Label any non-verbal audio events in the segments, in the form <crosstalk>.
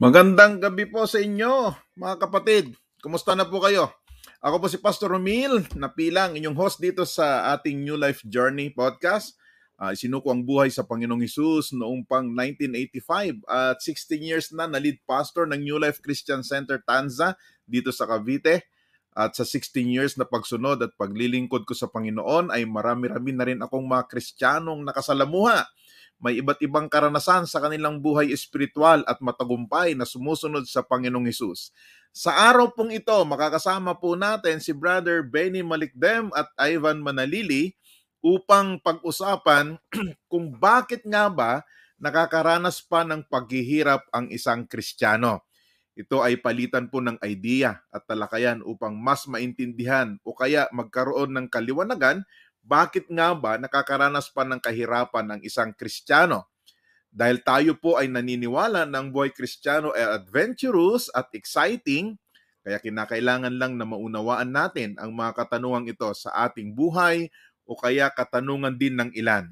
Magandang gabi po sa inyo, mga kapatid. Kumusta na po kayo? Ako po si Pastor Romil, napilang inyong host dito sa ating New Life Journey podcast. Uh, isinuko ang buhay sa Panginoong Hesus noong pang 1985 at 16 years na na lead pastor ng New Life Christian Center Tanza dito sa Cavite. At sa 16 years na pagsunod at paglilingkod ko sa Panginoon ay marami-rami na rin akong mga Kristiyanong nakasalamuha may iba't ibang karanasan sa kanilang buhay espiritual at matagumpay na sumusunod sa Panginoong Hesus. Sa araw pong ito, makakasama po natin si Brother Benny Malikdem at Ivan Manalili upang pag-usapan <clears throat> kung bakit nga ba nakakaranas pa ng paghihirap ang isang Kristiyano. Ito ay palitan po ng idea at talakayan upang mas maintindihan o kaya magkaroon ng kaliwanagan bakit nga ba nakakaranas pa ng kahirapan ng isang Kristiyano? Dahil tayo po ay naniniwala ng buhay Kristiyano ay adventurous at exciting, kaya kinakailangan lang na maunawaan natin ang mga katanungang ito sa ating buhay o kaya katanungan din ng ilan.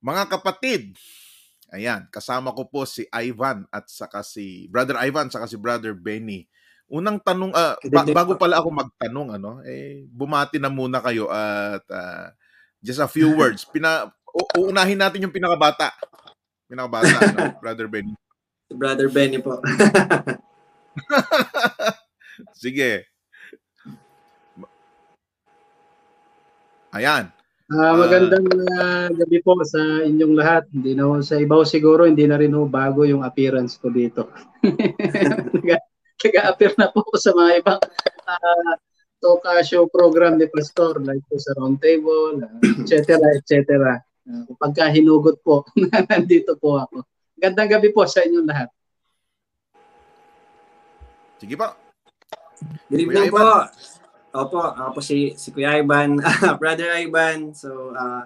Mga kapatid, ayan, kasama ko po si Ivan at saka si Brother Ivan saka si Brother Benny. Unang tanong, uh, ba- bago pala ako magtanong, ano, eh, bumati na muna kayo at uh, just a few words. Pina, uunahin natin yung pinakabata. Pinakabata, ano, <laughs> Brother Benny. Brother Benny po. <laughs> Sige. Ayan. Uh, magandang uh, gabi po sa inyong lahat. Hindi na sa ibaw siguro, hindi na rin ho bago yung appearance ko dito. <laughs> nag-a-appear na po sa mga ibang uh, talk show program ni Pastor like po sa Roundtable, uh, etc. etc. Uh, pagka hinugot po, <laughs> nandito po ako. Gandang gabi po sa inyong lahat. Sige po. Good evening po. Opo, ako po si, si Kuya Ivan, <laughs> Brother Ivan. So, uh,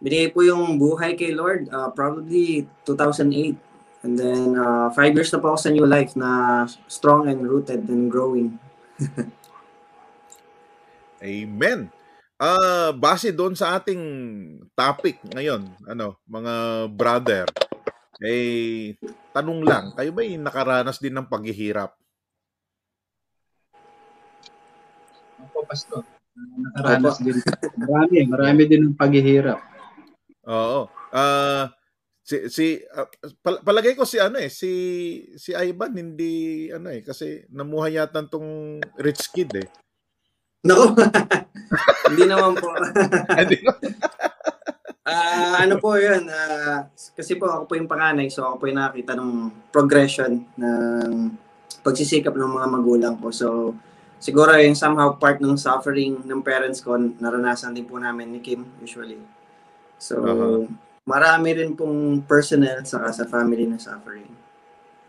binigay po yung buhay kay Lord, uh, probably 2008. And then, uh, five years na po ako sa New Life na strong and rooted and growing. <laughs> Amen. Uh, base doon sa ating topic ngayon, ano, mga brother, eh, tanong lang, kayo ba nakaranas din ng paghihirap? Ako, Pastor. Nakaranas din. Marami, marami din ng paghihirap. Oo. Uh, si si uh, palagay ko si ano eh si si Ivan hindi ano eh kasi namuhay yata tong rich kid eh. No. <laughs> hindi naman po. <laughs> uh, <laughs> ano po 'yun? Uh, kasi po ako po yung panganay so ako po yung nakita ng progression ng pagsisikap ng mga magulang ko. So siguro yung somehow part ng suffering ng parents ko naranasan din po namin ni Kim usually. So uh-huh marami rin pong personal sa sa family na suffering.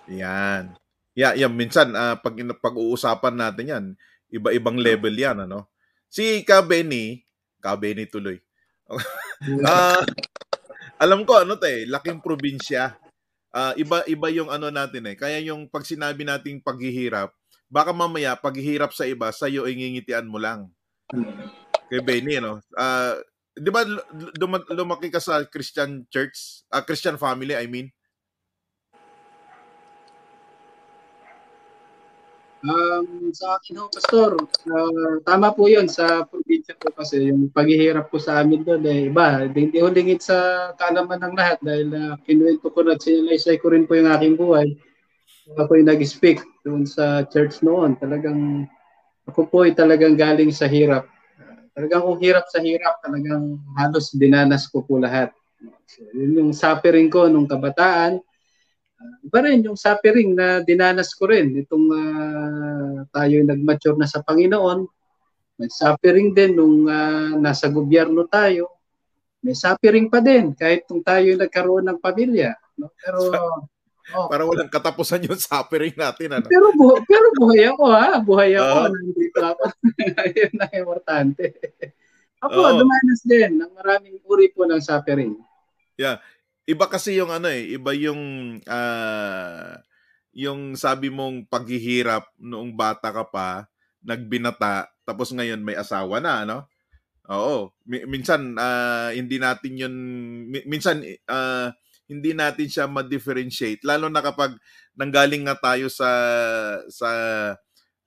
Yan. Yeah, yeah, minsan uh, pag pag-uusapan natin 'yan, iba-ibang level 'yan, ano. Si Ka Benny, Ka Benny tuloy. uh, <laughs> alam ko ano 'to eh, laking probinsya. Uh, iba iba yung ano natin eh. Kaya yung pag sinabi nating paghihirap, baka mamaya paghihirap sa iba, sa iyo ingingitian mo lang. Kay Benny, ano. Uh, 'di ba lum- lumaki ka sa Christian church, uh, Christian family, I mean? Um, sa akin ho, Pastor, uh, tama po yun sa probinsya ko kasi yung paghihirap ko sa amin doon eh, iba, hindi ho lingit sa kalaman ng lahat dahil uh, kinuwento ko na at sinalaysay ko rin po yung aking buhay. Ako yung nag-speak doon sa church noon. Talagang, ako po ay talagang galing sa hirap Talagang kung hirap sa hirap, talagang halos dinanas ko po lahat. So, yun yung suffering ko nung kabataan. Uh, iba rin yung suffering na dinanas ko rin. Itong uh, tayo nag-mature na sa Panginoon, may suffering din nung uh, nasa gobyerno tayo. May suffering pa din kahit nung tayo nagkaroon ng pamilya. No? Pero Oh. Para walang katapusan yung suffering natin. Ano? Pero, bu- pero buhay ako ha. Buhay ako. Uh, Nandito ako. <laughs> Yun ang importante. Ako, uh, dumanas din ng maraming uri po ng suffering. Yeah. Iba kasi yung ano eh. Iba yung uh, yung sabi mong paghihirap noong bata ka pa, nagbinata, tapos ngayon may asawa na, ano? Oo. minsan, uh, hindi natin yun, minsan, uh, hindi natin siya ma-differentiate lalo na kapag nanggaling nga tayo sa sa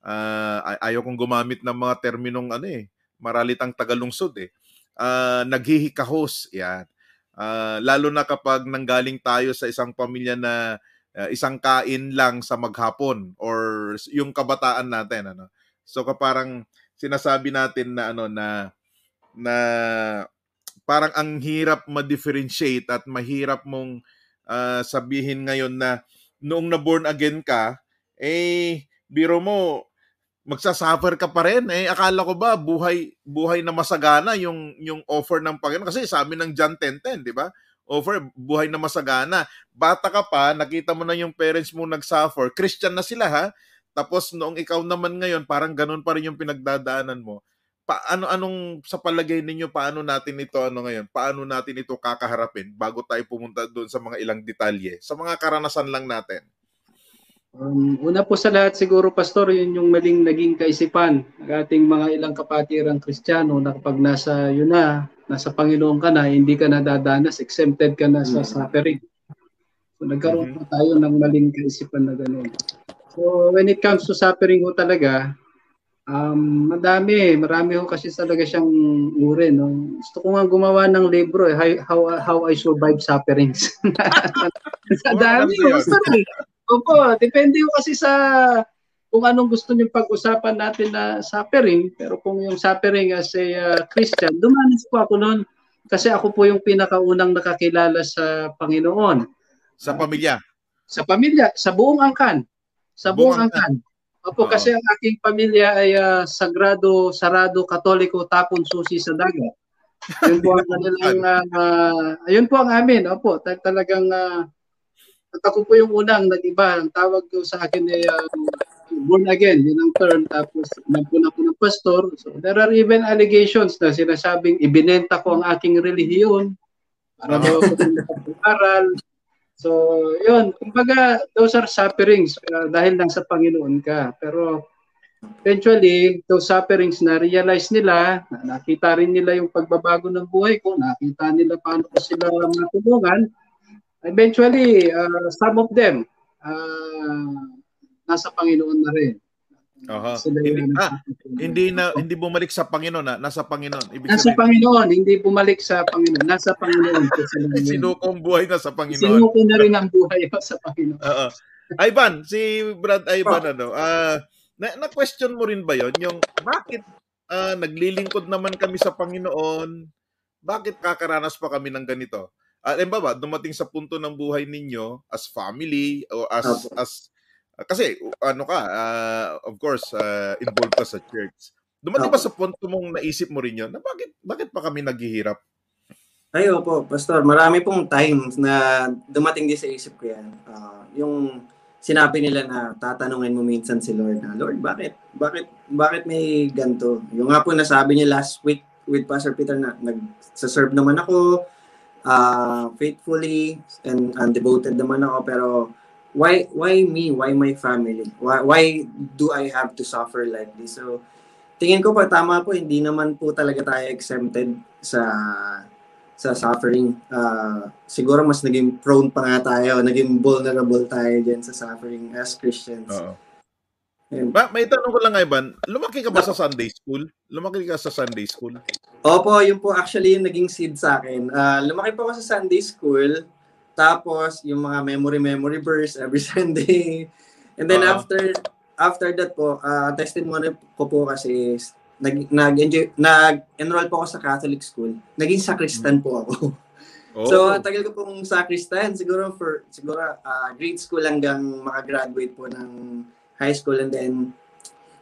uh, ayaw kong gumamit ng mga terminong ano eh maralitang tagalungsod eh uh, naghihikahos yan. Uh, lalo na kapag nanggaling tayo sa isang pamilya na uh, isang kain lang sa maghapon or yung kabataan natin ano. So kaparang sinasabi natin na ano na na parang ang hirap ma-differentiate at mahirap mong uh, sabihin ngayon na noong na-born again ka, eh, biro mo, magsasuffer ka pa rin. Eh, akala ko ba buhay buhay na masagana yung yung offer ng Panginoon kasi sabi ng John 10:10, 'di ba? Offer buhay na masagana. Bata ka pa, nakita mo na yung parents mo nagsuffer. Christian na sila ha. Tapos noong ikaw naman ngayon, parang ganun pa rin yung pinagdadaanan mo paano anong sa palagay ninyo paano natin ito ano ngayon? Paano natin ito kakaharapin bago tayo pumunta doon sa mga ilang detalye? Sa mga karanasan lang natin. Um, una po sa lahat siguro pastor yun yung maling naging kaisipan ng ating mga ilang kapatirang Kristiyano na kapag nasa yun na nasa Panginoon ka na hindi ka nadadanas exempted ka na sa mm. suffering. So nagkaroon mm-hmm. po tayo ng maling kaisipan na ganoon. So when it comes to suffering ho talaga Um, madami, marami ho kasi talaga siyang uri, no. Gusto ko nga gumawa ng libro eh, how how I survive sufferings. Madami ho, sorry. Opo, depende ho kasi sa kung anong gusto niyo pag-usapan natin na suffering, pero kung yung suffering as a uh, Christian, dumanas po ako noon kasi ako po yung pinakaunang nakakilala sa Panginoon. Sa pamilya? Sa pamilya, sa buong angkan. Sa buong, buong angkan. angkan. Opo, kasi ang aking pamilya ay uh, sagrado, sarado, katoliko, tapon susi sa dagat. Ayun po ang kanilang, <laughs> uh, ayun po ang amin. Opo, tal- talagang, uh, at ako po yung unang nag-iba. Ang tawag ko sa akin ay uh, born again, yun ang term. Tapos, nagpuna po ng pastor. So, there are even allegations na sinasabing ibinenta ko ang aking relihiyon para daw ako aral So, yun. Kumbaga, those are sufferings uh, dahil lang sa Panginoon ka. Pero, eventually, those sufferings na realize nila, na nakita rin nila yung pagbabago ng buhay ko, nakita nila paano ko sila matulungan. Eventually, uh, some of them, uh, nasa Panginoon na rin. Uh-huh. Hindi, ah, hindi na hindi bumalik sa Panginoon na nasa Panginoon. Ibig nasa sabihin, Panginoon, hindi bumalik sa Panginoon, nasa Panginoon. <laughs> Sinuko ang buhay na sa Panginoon. Sinuko na rin ang buhay sa Panginoon. Oo. Uh-huh. Ivan, si Brad Ivan oh. ano, uh, na, na-question mo rin ba 'yon yung bakit uh, naglilingkod naman kami sa Panginoon? Bakit kakaranas pa kami ng ganito? Uh, ba, dumating sa punto ng buhay ninyo as family o as okay. as kasi ano ka, uh, of course, uh, involved ka sa church. Dumating ba sa punto mong naisip mo rin 'yon? Na bakit bakit pa kami naghihirap? Ay, opo, pastor. Marami pong times na dumating din sa isip ko 'yan. Uh, yung sinabi nila na tatanungin mo minsan si Lord na, Lord, bakit? Bakit bakit may ganto? Yung nga po nasabi niya last week with Pastor Peter na nag-serve naman ako uh, faithfully and, and devoted naman ako pero why why me why my family why, why do I have to suffer like this so tingin ko pa tama po hindi naman po talaga tayo exempted sa sa suffering uh, siguro mas naging prone pa nga tayo naging vulnerable tayo diyan sa suffering as Christians Oo. Ba, may tanong ko lang, Ivan. Lumaki ka ba sa Sunday school? Lumaki ka sa Sunday school? Opo, yun po actually yung naging seed sa akin. Uh, lumaki po ako sa Sunday school. Tapos, yung mga memory-memory verse every <laughs> Sunday. And then uh-huh. after after that po, uh, testimony ko po kasi nag nag-enjoy nag-enroll po ako sa Catholic school. Naging sacristan po ako. Oh. So, tagal ko pong sacristan siguro for siguro uh, grade school hanggang maka-graduate po ng high school and then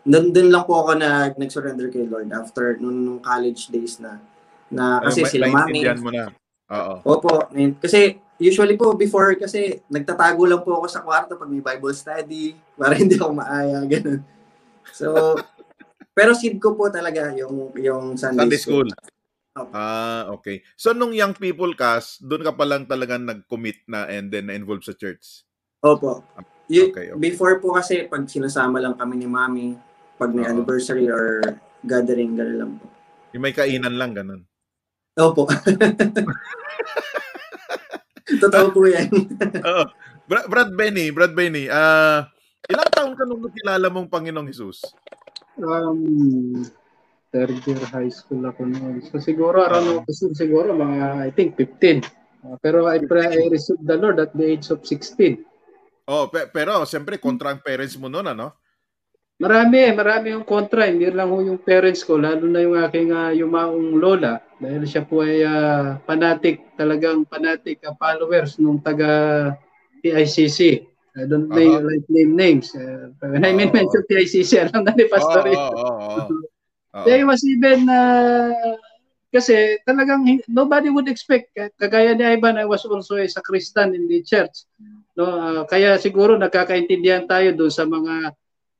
doon din lang po ako nag nag-surrender kay Lord after nung, nung college days na na kasi uh, sila mami. mo na. Oo. Opo, kasi usually po before kasi nagtatago lang po ako sa kwarto pag may Bible study <laughs> para hindi ako maaya ganun. So pero seed ko po talaga yung yung Sunday, Sunday school. school. Okay. Ah, okay. So nung young people cast, doon ka pa lang talaga nag-commit na and then na-involve sa church. Opo. Y- okay, okay. Before po kasi pag sinasama lang kami ni Mami pag may uh-huh. anniversary or gathering gano'n lang po. Yung may kainan lang ganun. Opo. <laughs> Totoo po yan. <laughs> Oo. Bra- Brad Benny, Brad Benny, ah ilang taon ka nung kilala mong Panginoong Jesus? Um, third year high school ako noon. So siguro around uh, siguro mga I think 15. Uh, pero I, pray, I received the Lord at the age of 16. Oh, pe- pero siyempre kontra ang parents mo noon ano? Marami, marami yung kontra. Hindi lang ho yung parents ko, lalo na yung aking uh, yumaong lola. Dahil siya po ay uh, fanatic, talagang fanatic uh, followers nung taga PICC. I don't uh-huh. name, like name names. Uh, when uh-huh. I mean mention PICC, alam na ni Pastor. Oo, oo, oo. They was even, uh, kasi talagang nobody would expect. Kagaya ni Ivan, I was also a sacristan in the church. No, uh, kaya siguro nagkakaintindihan tayo doon sa mga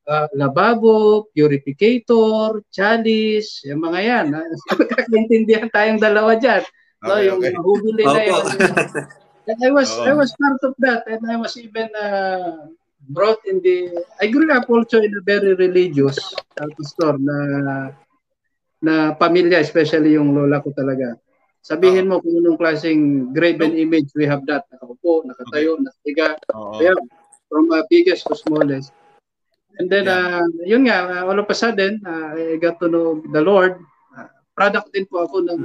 uh, lababo, purificator, chalice, yung mga yan. Nagkakaintindihan tayong dalawa dyan. No, okay, yung okay. hubili na yan. And I was oh. I was part of that and I was even uh, brought in the I grew up also in a very religious uh, store na na pamilya especially yung lola ko talaga. Sabihin oh. mo kung anong klaseng graven image we have that. Nakaupo, nakatayo, okay. nakahiga. Oh. Kaya, from uh, biggest to smallest. And then, yeah. uh, yun nga, uh, all of a sudden, uh, I got to know the Lord. Uh, product din po ako ng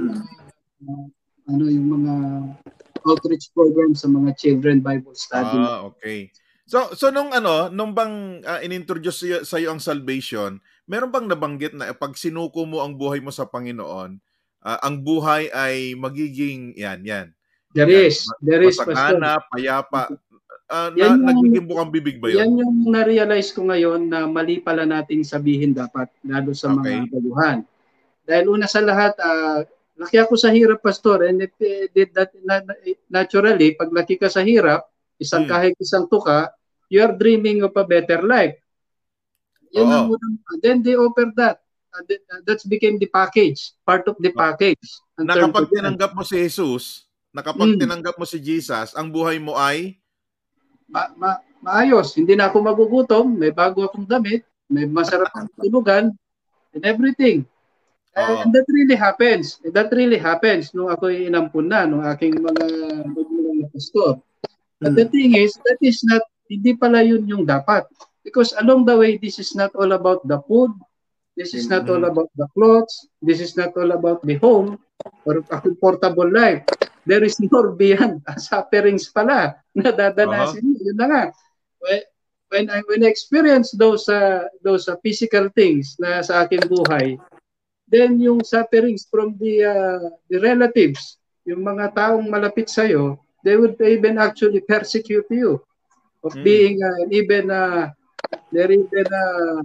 uh, ano yung mga outreach program sa mga children Bible study. Ah, okay. So so nung ano, nung bang uh, inintroduce sa iyo ang salvation, meron bang nabanggit na pag sinuko mo ang buhay mo sa Panginoon, uh, ang buhay ay magiging yan, yan. There is. There is, Pastor. payapa. Uh, yan na, yung, nagiging bukang bibig ba yun? Yan yung na-realize ko ngayon na mali pala nating sabihin dapat, lalo sa okay. mga baguhan. Dahil una sa lahat, uh, laki ako sa hirap, Pastor, and it, it did that naturally, pag laki ka sa hirap, isang hmm. kahit isang tuka, you are dreaming of a better life. Yun ang unang, then they offer that. Uh, that's became the package, part of the package. Na kapag tinanggap mo si Jesus, na kapag hmm. tinanggap mo si Jesus, ang buhay mo ay ma- ma- maayos. Hindi na ako magugutom, may bago akong damit, may masarap ang <laughs> tulugan, and everything. Uh, and that really happens. And that really happens nung ako inampun na, nung aking mga magulang na pastor. But the hmm. thing is, that is not, hindi pala yun yung dapat. Because along the way, this is not all about the food, this is not all hmm. about the clothes, this is not all about the home, or a comfortable life there is more beyond sufferings pala na dadanasin uh-huh. Yun na nga. When, when I when I experience those uh, those uh, physical things na sa akin buhay, then yung sufferings from the uh, the relatives, yung mga taong malapit sa iyo, they would even actually persecute you of mm. being uh, even uh, there even uh,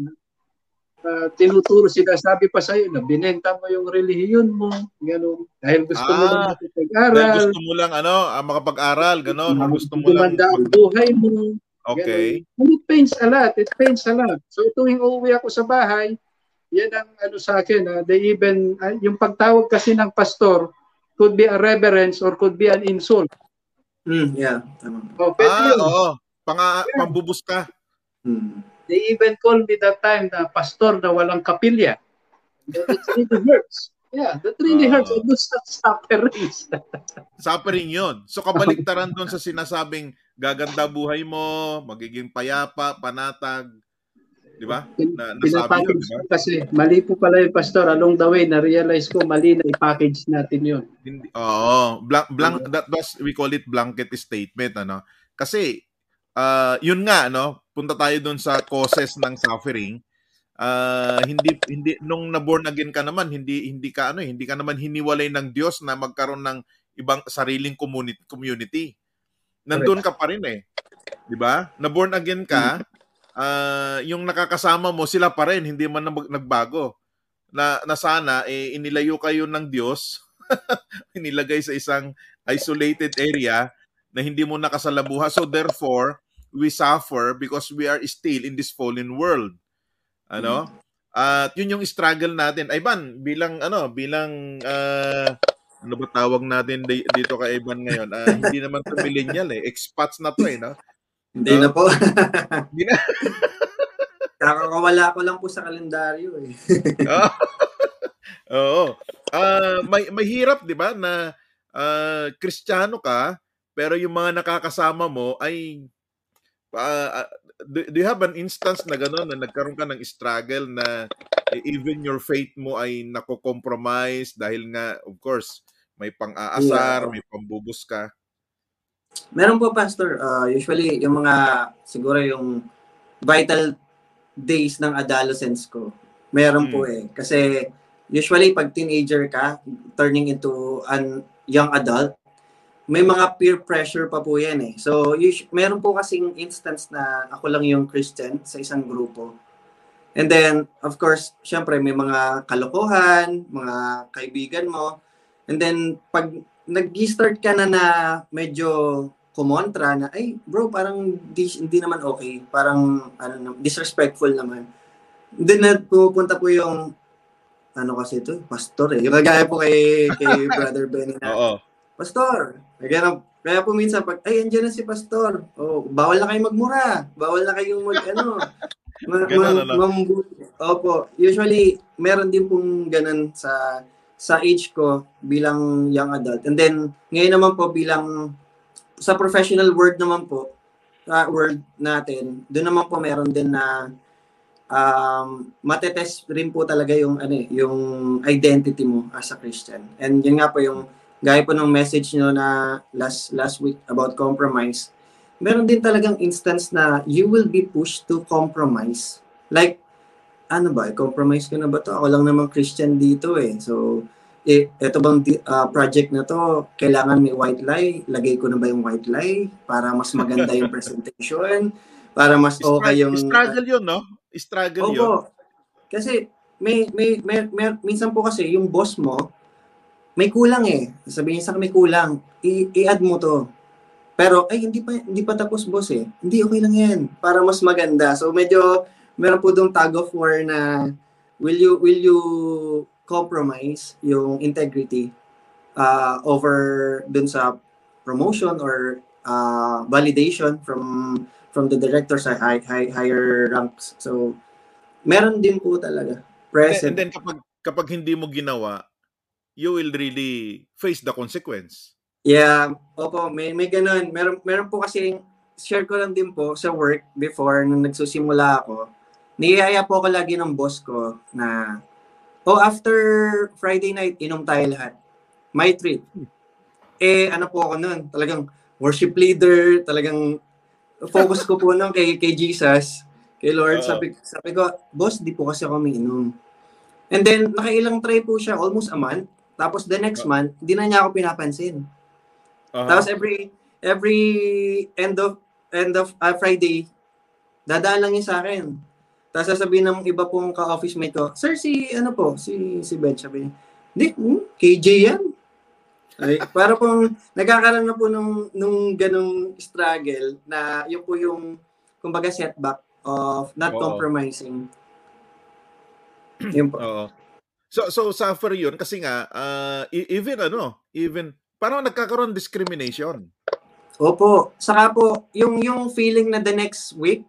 uh, tinuturo sila, sabi pa sa'yo na binenta mo yung relihiyon mo, gano'n. Dahil gusto ah, mo lang makapag-aral. Dahil gusto mo lang, ano, ah, makapag-aral, gano'n. Uh, gusto mo lang. ang buhay mo. Okay. Ganun. And it pains a lot. It pains a lot. So tuwing uuwi ako sa bahay, yan ang ano sa akin. Uh, they even, uh, yung pagtawag kasi ng pastor could be a reverence or could be an insult. Mm, yeah. Oh, ah, oo. Pang, yeah. Pambubus ka. Mm. They even called me that time na pastor na walang kapilya. It really <laughs> hurts. Yeah, that really uh, hurts. It was suffering. suffering yun. So kabaliktaran doon sa sinasabing gaganda buhay mo, magiging payapa, panatag, Di ba? Na, nasabi yun, diba? Kasi mali po pala yung pastor. Along the way, na-realize ko mali na i-package natin yun. Hindi, oo. Blank, blank, that was, we call it blanket statement. Ano? Kasi, uh, yun nga, no? Punta tayo doon sa causes ng suffering. Uh, hindi hindi nung na-born again ka naman, hindi hindi ka ano, eh, hindi ka naman hiniwalay ng Diyos na magkaroon ng ibang sariling community. community. Nandun ka pa rin eh. 'Di ba? Na-born again ka, uh, yung nakakasama mo sila pa rin, hindi man nagbago. Na, na sana eh, inilayo kayo ng Diyos, <laughs> inilagay sa isang isolated area na hindi mo nakasalabuha. So therefore, we suffer because we are still in this fallen world. Ano? Mm-hmm. At yun yung struggle natin. Ivan, bilang ano, bilang uh, ano ba tawag natin dito kay Ivan ngayon? Uh, hindi naman to millennial eh. Expats na to eh, no? Hindi uh, na po. <laughs> hindi na. <laughs> Kakawala ko lang po sa kalendaryo eh. <laughs> Oo. Uh, may mahirap 'di ba na uh, Kristiyano ka pero yung mga nakakasama mo ay uh, do, do you have an instance na gano'n na nagkaroon ka ng struggle na even your faith mo ay nako-compromise dahil nga of course may pang-aasar, yeah. may pambubus ka? Meron po pastor, uh, usually yung mga siguro yung vital days ng adolescence ko. Meron hmm. po eh kasi usually pag teenager ka turning into an young adult, may mga peer pressure pa po yan eh. So, us- meron po kasing instance na ako lang yung Christian sa isang grupo. And then, of course, syempre may mga kalokohan, mga kaibigan mo. And then, pag nag-start ka na na medyo kumontra na, ay bro, parang di, hindi naman okay. Parang ano, disrespectful naman. Then, na pupunta po yung ano kasi ito, pastor eh. Yung kagaya po kay, kay <laughs> Brother Benny na, Oo. Pastor, kaya, kaya po minsan pag, ay, andyan na si Pastor. Oh, bawal na kayo magmura. Bawal na kayong mag, ano, <laughs> ma, ma, ma, Opo. Usually, meron din pong ganun sa sa age ko bilang young adult. And then, ngayon naman po bilang sa professional world naman po, uh, world natin, doon naman po meron din na um, matetest rin po talaga yung ano eh, yung identity mo as a Christian. And yun nga po yung gaya po ng message nyo na last last week about compromise, meron din talagang instance na you will be pushed to compromise. Like, ano ba, compromise ko na ba to? Ako lang naman Christian dito eh. So, eh, ito bang uh, project na to, kailangan may white lie, lagay ko na ba yung white lie para mas maganda yung <laughs> presentation, para mas okay yung... Struggle yun, no? Struggle Opo. yun. Kasi may, may, may, may, minsan po kasi yung boss mo, may kulang eh. Sabihin sa may kulang. I- i-add mo to. Pero, ay, hindi pa, hindi pa tapos, boss eh. Hindi, okay lang yan. Para mas maganda. So, medyo, meron po dong tag of war na, will you, will you compromise yung integrity uh, over dun sa promotion or uh, validation from from the director sa high, high, higher ranks. So, meron din po talaga. Present. And then kapag, kapag hindi mo ginawa, you will really face the consequence. Yeah, opo, may may ganun. Meron meron po kasi share ko lang din po sa work before nung nagsusimula ako. Niyaya po ako lagi ng boss ko na oh after Friday night inom tayo lahat. My treat. Eh ano po ako noon, talagang worship leader, talagang focus ko po noon kay kay Jesus, kay Lord. Uh, sabi sabi ko, boss, di po kasi ako umiinom. And then nakailang try po siya, almost a month. Tapos the next month, hindi na niya ako pinapansin. Uh-huh. Tapos every every end of end of uh, Friday, dadaan lang niya sa akin. Tapos sasabihin ng iba pong ka-office mate ko, Sir, si ano po, si si Ben, sabi niya, hindi, hmm, KJ yan. Ay, para pong nagkakaroon na po nung, nung ganong struggle na yun po yung kumbaga setback of not Oo. compromising. Yun po. Oo. So so suffer 'yun kasi nga uh, even ano, even parang nagkakaroon discrimination. Opo. Saka po, yung yung feeling na the next week,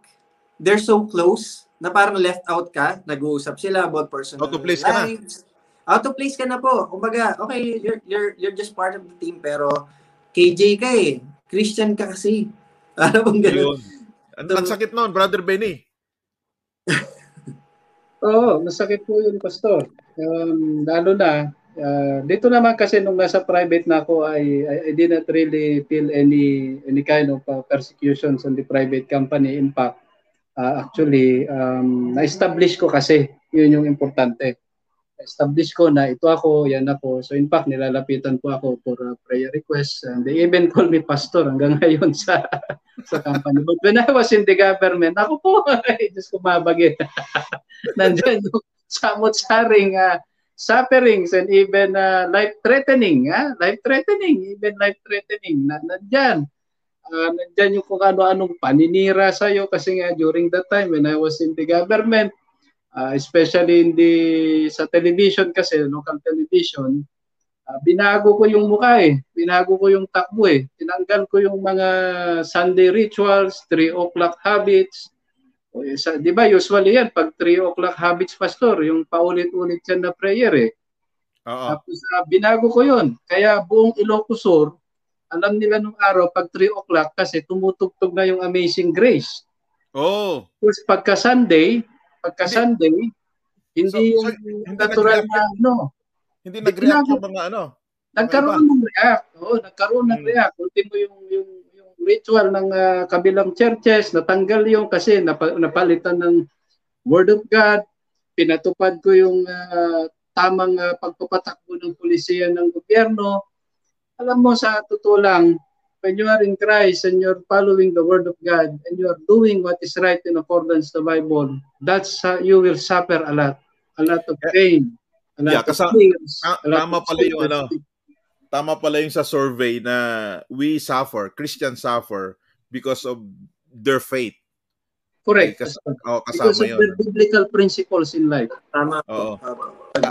they're so close na parang left out ka, nag-uusap sila about personal Out of place lives. ka na. Out of place ka na po. Kumbaga, okay, you're, you're, you're just part of the team, pero KJ ka eh. Christian ka kasi. <laughs> Ano bang ganun? Ang, so, ang sakit noon, Brother Benny. <laughs> Oo, masakit po yun, Pastor. Um, lalo na, uh, dito naman kasi nung nasa private na ako, I, I, did not really feel any any kind of uh, persecutions on the private company. In fact, uh, actually, um, na-establish ko kasi, yun yung importante. Establish ko na ito ako, yan ako. So in fact, nilalapitan po ako for a prayer request. And they even <laughs> call me pastor hanggang ngayon sa <laughs> sa company. But when I was in the government, ako po, <laughs> ay, Diyos ko mabagit. Nandiyan yung samot-saring uh, sufferings and even uh, life-threatening, uh, life-threatening, even life-threatening, na, nandyan. Uh, nandyan yung kung ano-anong paninira sa'yo kasi nga during that time when I was in the government, uh, especially in the, sa television kasi, local television, uh, binago ko yung mukha eh. Binago ko yung takbo eh. Tinanggal ko yung mga Sunday rituals, 3 o'clock habits, eh, sa, di ba usually yan, pag 3 o'clock habits pastor, yung paulit-ulit yan na prayer eh. Oo. Tapos uh, binago ko yon Kaya buong Ilocos Sur, alam nila nung araw pag 3 o'clock kasi tumutugtog na yung Amazing Grace. Oh. Tapos pagka Sunday, pagka. Sunday, hindi So- yung so, hindi natural na ano, Hindi nag-react yung mga ano. nagkaroon ng react. Oo, nagkaroon ng Hmm. react. Ultimo yung yung yung ritual ng ah, kabilang churches, natanggal yung kasi napa- napalitan ng Word of God. Pinatupad ko yung ah, tamang ah, pagpapatakbo ng pulisya ng gobyerno. Alam mo sa totoo lang, when you are in Christ and you're following the Word of God and you are doing what is right in accordance to the Bible, that's uh, you will suffer a lot, a lot of pain, a lot Yeah, of kasa- tears, ta- a lot tama of pala yung ano. Tama pala yung sa survey na we suffer, Christians suffer because of their faith. Correct. Kas- oh, Because kasama of yun. the biblical principles in life. Tama Oo.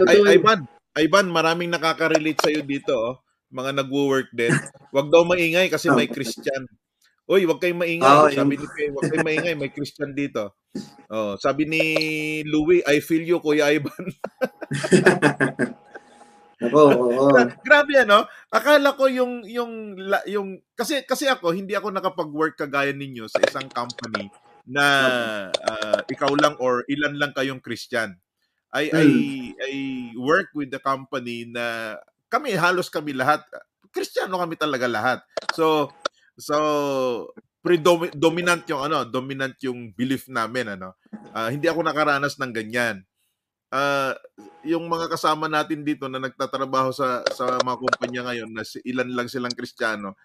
Ay, yun. Ivan, Ivan, maraming nakaka-relate sa'yo dito, oh. Mga nagwo-work din. Huwag daw maingay kasi may Christian. Uy, wag kayong maingay. Oo, sabi ni Kay, wag kayong maingay, may Christian dito. Oh, sabi ni Louie, I feel you, Kuya Ivan. <laughs> Ako, oo. Grabe ano? Akala ko yung yung la- yung kasi kasi ako hindi ako nakapag-work kagaya ninyo sa isang company na ah, ikaw lang or ilan lang kayong Christian. I I I work with the company na kami halos kami lahat Kristiyano kami talaga lahat. So so predomi- dominant yung ano, dominant yung belief namin ano. Ah, hindi ako nakaranas ng ganyan. Ah, yung mga kasama natin dito na nagtatrabaho sa sa mga kumpanya ngayon na si- ilan lang silang Kristiyano.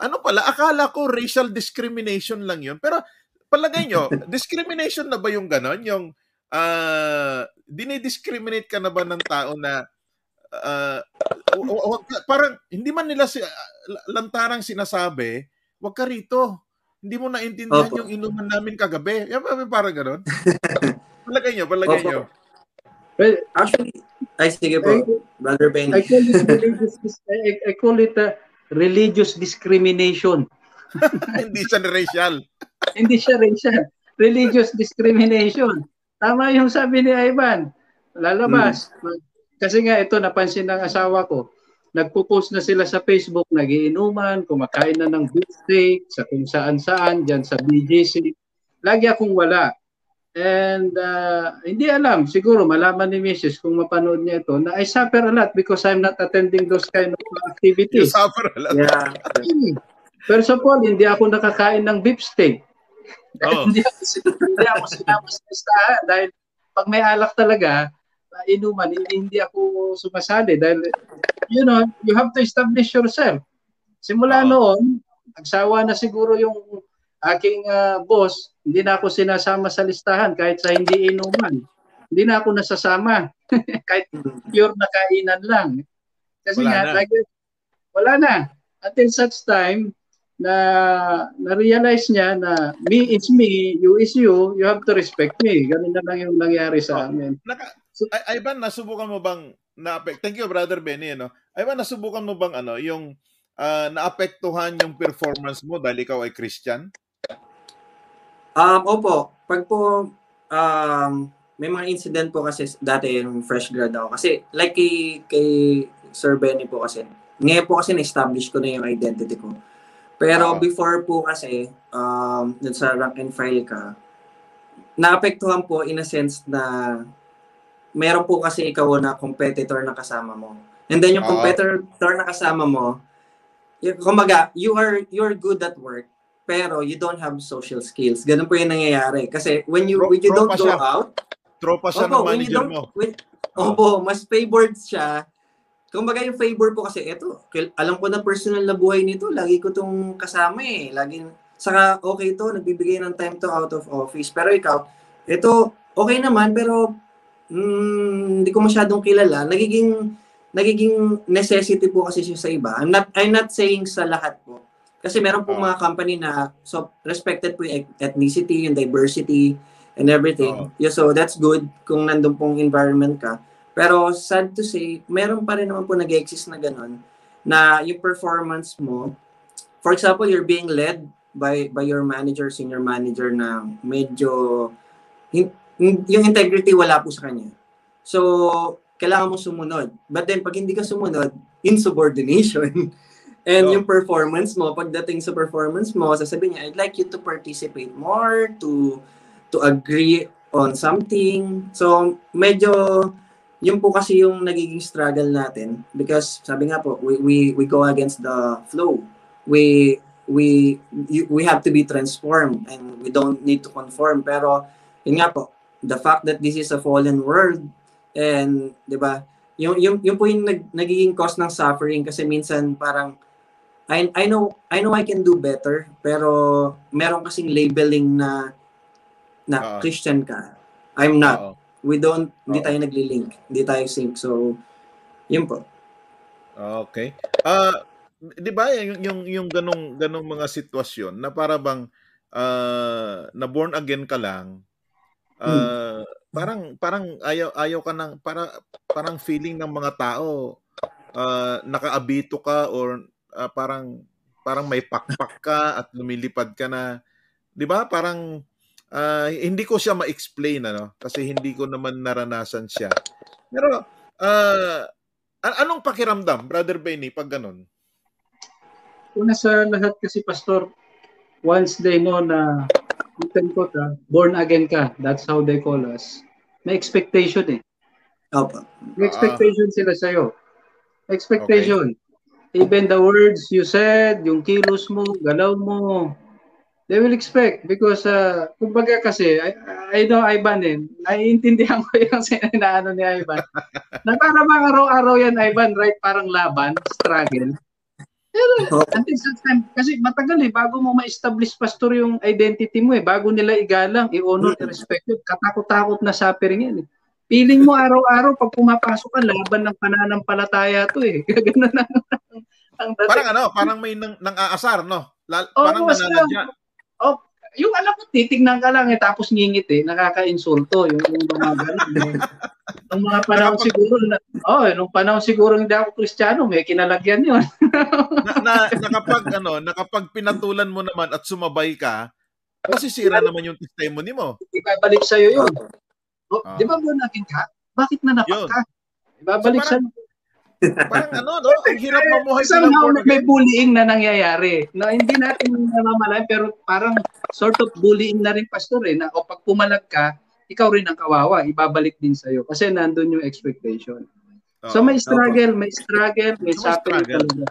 Ano pala, akala ko racial discrimination lang 'yun. Pero palagay nyo, <laughs> discrimination na ba yung ganon? Yung ah dinidiscriminate ka na ba ng tao na ah, wa- wa- wag parang hindi man nila si, ah, lantarang sinasabi, wag ka rito. Hindi mo naintindihan Opo. yung inuman namin kagabi. Yan ba parang ganon? <laughs> palagay nyo, palagay Opo. nyo. Well, Actually, ay sige po, I, Brother I Benny. call it religious, dis- I, I call it uh, religious discrimination. <laughs> hindi siya racial. <laughs> Hindi siya racial. Religious discrimination. Tama yung sabi ni Ivan. Lalabas. Kasi nga ito napansin ng asawa ko. Nagpo-post na sila sa Facebook, nagiinuman, kumakain na ng beefsteak, sa kung saan-saan, dyan sa BGC. Lagi akong wala. And uh, hindi alam, siguro malaman ni Mrs. kung mapanood niya ito, na I suffer a lot because I'm not attending those kind of You activities. suffer a lot. Yeah. First of all, hindi ako nakakain ng beefsteak. Oo. hindi <laughs> ako hindi ako sinama sa listahan dahil pag may alak talaga, uh, inuman, hindi, ako sumasali dahil you know, you have to establish yourself. Simula Oo. noon, nagsawa na siguro yung aking ah, boss, hindi na ako sinasama sa listahan kahit sa hindi inuman. Hindi na ako nasasama. <laughs> kahit pure na kainan lang. Kasi Wala nga, na. lagi, wala na. Until such time na na-realize niya na me is me, you is you, you have to respect me. Ganun na lang yung nangyari sa Oh. amin. Naka, Ay, Ivan, nasubukan mo bang na Thank you, brother Benny, ano. Ivan, nasubukan mo bang ano, yung ah, naapektuhan yung performance mo dahil ikaw ay Christian? Um, opo, pag po, um, may mga incident po kasi dati yung fresh grad ako. Kasi like kay, kay Sir Benny po kasi, ngayon po kasi na-establish ko na yung identity ko. Pero Oo. before po kasi, um, dun sa rank and file ka, naapektuhan po in a sense na meron po kasi ikaw na competitor na kasama mo. And then yung competitor na kasama mo, kumbaga, you are you're good at work, pero you don't have social skills. Ganun po yung nangyayari. Kasi when you Tro- when you don't go siya. out, Tropa siya opo, ng manager mo. when, opo, mas favored siya. Kumbaga yung favor po kasi, eto, kil- alam ko na personal na buhay nito, lagi ko tong kasama eh. Lagi, saka okay to, nagbibigay ng time to out of office. Pero ikaw, ito, okay naman, pero mm, hindi ko masyadong kilala. Nagiging, nagiging necessity po kasi siya sa iba. I'm not, I'm not saying sa lahat po. Kasi meron po Oo. mga company na so respected po yung ethnicity, yung diversity, and everything. Oo. Yeah, so that's good kung nandun pong environment ka. Pero sad to say, meron pa rin naman po nag-exist na ganun na yung performance mo, for example, you're being led by by your manager, senior manager na medyo hin- yung integrity wala po sa kanya. So, kailangan mo sumunod. But then, pag hindi ka sumunod, insubordination. <laughs> And Oh. yung performance mo, pagdating sa performance mo, sasabihin niya, I'd like you to participate more, to to agree on something. So, medyo, yun po kasi yung nagiging struggle natin because sabi nga po, we we, we go against the flow. We we you- we have to be transformed and we don't need to conform. Pero, yun nga po, the fact that this is a fallen world and, di ba, yung, yung, yung po yung nag, nagiging cause ng suffering kasi minsan parang I, I know I know I can do better pero meron kasing labeling na na Oo. Christian ka. I'm not. Oo. We don't hindi tayo nagli-link. Hindi tayo sync. So yun po. Okay. Ah, 'di ba yung yung yung ganong ganong mga sitwasyon na para bang ah, na born again ka lang ah, parang parang ayaw ayaw ka ng para parang feeling ng mga tao ah, nakaabito ka or ah, parang parang may pakpak ka at lumilipad ka na. 'di ba? Parang ah, hindi ko siya ma-explain ano? Kasi hindi ko naman naranasan siya. Pero ah, an- anong pakiramdam brother Benny pag ganun? Una sa lahat kasi, Pastor, once they know na quote unquote, ah, born again ka, that's how they call us, may expectation eh. Opo. May Ah. expectation sila sa'yo. Expectation. Even the words you said, yung kilos mo, galaw mo, they will expect because uh, kumbaga kasi I, I know Ivan eh naiintindihan <laughs> ko yung sinaano ni Ivan na para bang araw-araw yan Ivan right parang laban struggle pero until such time kasi matagal eh bago mo ma-establish pastor yung identity mo eh bago nila igalang i-honor i-respect yun katakot-takot na suffering yan eh Feeling mo araw-araw pag pumapasok ka laban ng pananampalataya to eh. <laughs> Ganun ang, ang dating. Parang ano, parang may nang, nang aasar, no? Lal, Oo, parang nananadya. Oh, yung alam mo, titignan ka lang eh, tapos ngingit eh, nakaka-insulto. Yung, yung mga ganun. <laughs> Nung mga panahon Nakapag- siguro, na, oh, nung panahon siguro hindi ako kristyano, may kinalagyan yun. <laughs> na, na, nakapag, ano, nakapag pinatulan mo naman at sumabay ka, masisira naman yung testimony mo. Ibabalik sa'yo yun. Oh, Ah. Di ba mo natin ka? Bakit na Yun. ka? Ibabalik So, sa Parang ano, no? Ang hirap mamuhay bilang Somehow may bullying na nangyayari. Na hindi natin namamalayan pero parang sort of bullying na rin pastor eh. Na, o pag pumalag ka, ikaw rin ang kawawa. Ibabalik din sa'yo. Kasi nandun yung expectation. So Oo. may struggle, may struggle, may suffering talaga.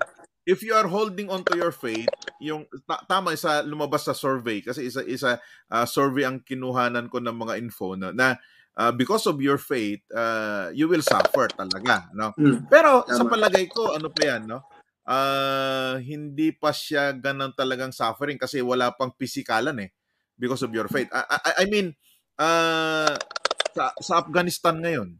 if you are holding on to your faith, yung ta- tama isa lumabas sa survey kasi isa isa ah, survey ang kinuhanan ko ng mga info na, na ah, because of your faith, ah, you will suffer talaga, no? Hmm. Pero sa Tama. palagay ko, ano pa yan, no? Ah, hindi pa siya ganang talagang suffering kasi wala pang pisikalan eh because of your faith. I, I, I mean, ah, sa, sa Afghanistan ngayon,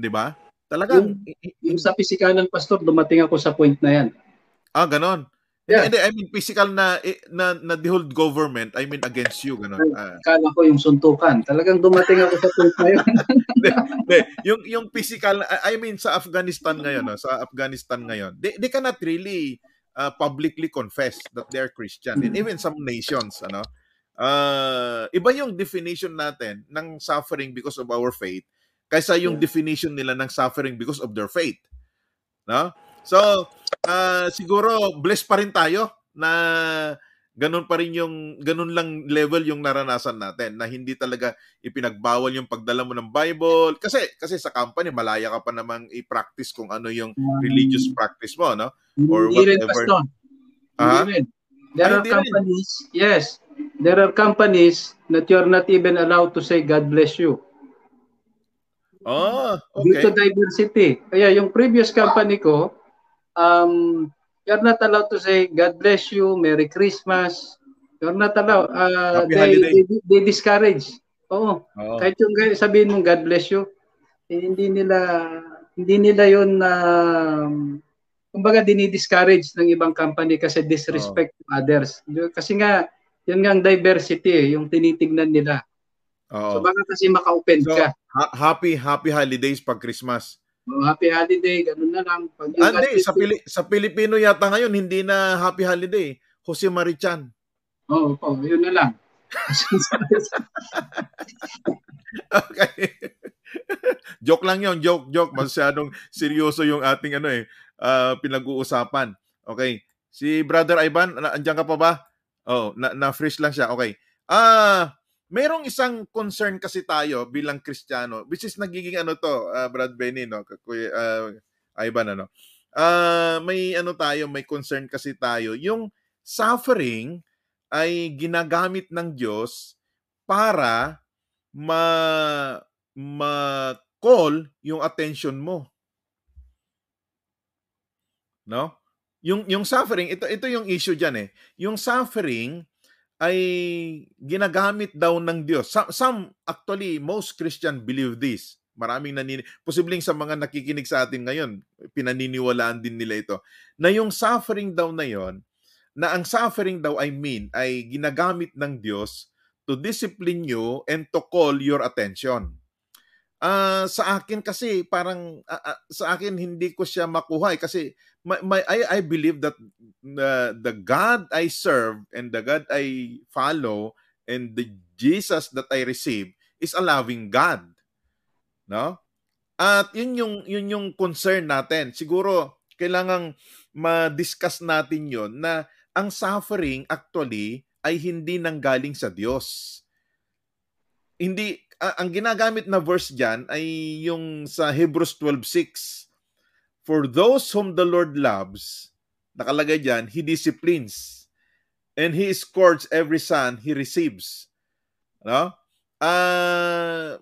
'di ba? Talagang i- Yung sa pisikalan, pastor, dumating ako sa point na yan. Ah, ganon. Yeah. Hindi, I mean, physical na, eh, na, na the whole government, I mean, against you, ganon. Ah, Kala ko yung suntukan. Talagang dumating ako sa point na yun. <laughs> hindi, yung, yung physical, I mean, sa Afghanistan ngayon, no, sa Afghanistan ngayon, they, they cannot really uh, publicly confess that they're Christian. And even some nations, ano, uh, iba yung definition natin ng suffering because of our faith kaysa yung Yeah. definition nila ng suffering because of their faith. No? So, ah, siguro blessed pa rin tayo na ganun pa rin yung ganun lang level yung naranasan natin na hindi talaga ipinagbawal yung pagdala mo ng Bible kasi kasi sa company malaya ka pa namang i-practice kung ano yung religious practice mo no or Hindi rin, whatever. pastor. Ah? Hindi rin. There Ay, are rin. companies, yes, there are companies that you're not even allowed to say God bless you. oh Due to okay diversity. Kaya yung previous company ko, um, you're not allowed to say God bless you, Merry Christmas. You're not allowed. Uh, Happy they, they, they discourage. Oo. oh. Kahit yung sabihin mong God bless you, eh, hindi nila hindi nila yun na kumbaga dinidiscourage ng ibang company kasi disrespect to others. Kasi nga, yun nga ang diversity eh, yung tinitignan nila. So Oo. baka kasi maka-open So, ka. Ha- happy happy holidays pag Christmas Oh, happy holiday, ganun na lang. Pag hindi, sa, Pili- sa Pilipino yata ngayon, hindi na Happy Holiday. Jose Marichan. Oo, oh, yun na lang. <laughs> Okay. <laughs> joke lang yon joke, joke. Masyadong seryoso yung ating ano eh, ah, pinag-uusapan. Okay. Si Brother Ivan, na, andyan ka pa ba? Oh, na, na-freeze lang siya. Okay. Ah, merong isang concern kasi tayo bilang Kristiyano, which is nagiging ano to, uh, Brad Benny, no? Kuya, uh, Ivan, ano? Uh, may ano tayo, may concern kasi tayo. Yung suffering ay ginagamit ng Diyos para ma ma-call yung attention mo. No? Yung yung suffering, ito ito yung issue diyan eh. Yung suffering ay ginagamit daw ng Diyos. Some, some actually most Christian believe this. Maraming nanin posibleng sa mga nakikinig sa atin ngayon, pinaniniwalaan din nila ito na yung suffering daw na yon na ang suffering daw I mean ay ginagamit ng Diyos to discipline you and to call your attention. Uh, sa akin kasi parang uh, uh, sa akin hindi ko siya makuha eh, kasi my, my I I believe that the the God I serve and the God I follow and the Jesus that I receive is a loving God. No? At yun yung yun yung concern natin. Siguro kailangang ma-discuss natin yon na ang suffering actually ay hindi nanggaling sa Diyos. Hindi uh, ang ginagamit na verse diyan ay yung sa Hebrews 12:6 For those whom the Lord loves, nakalagay dyan, He disciplines. And He scourges every son He receives. No? Uh,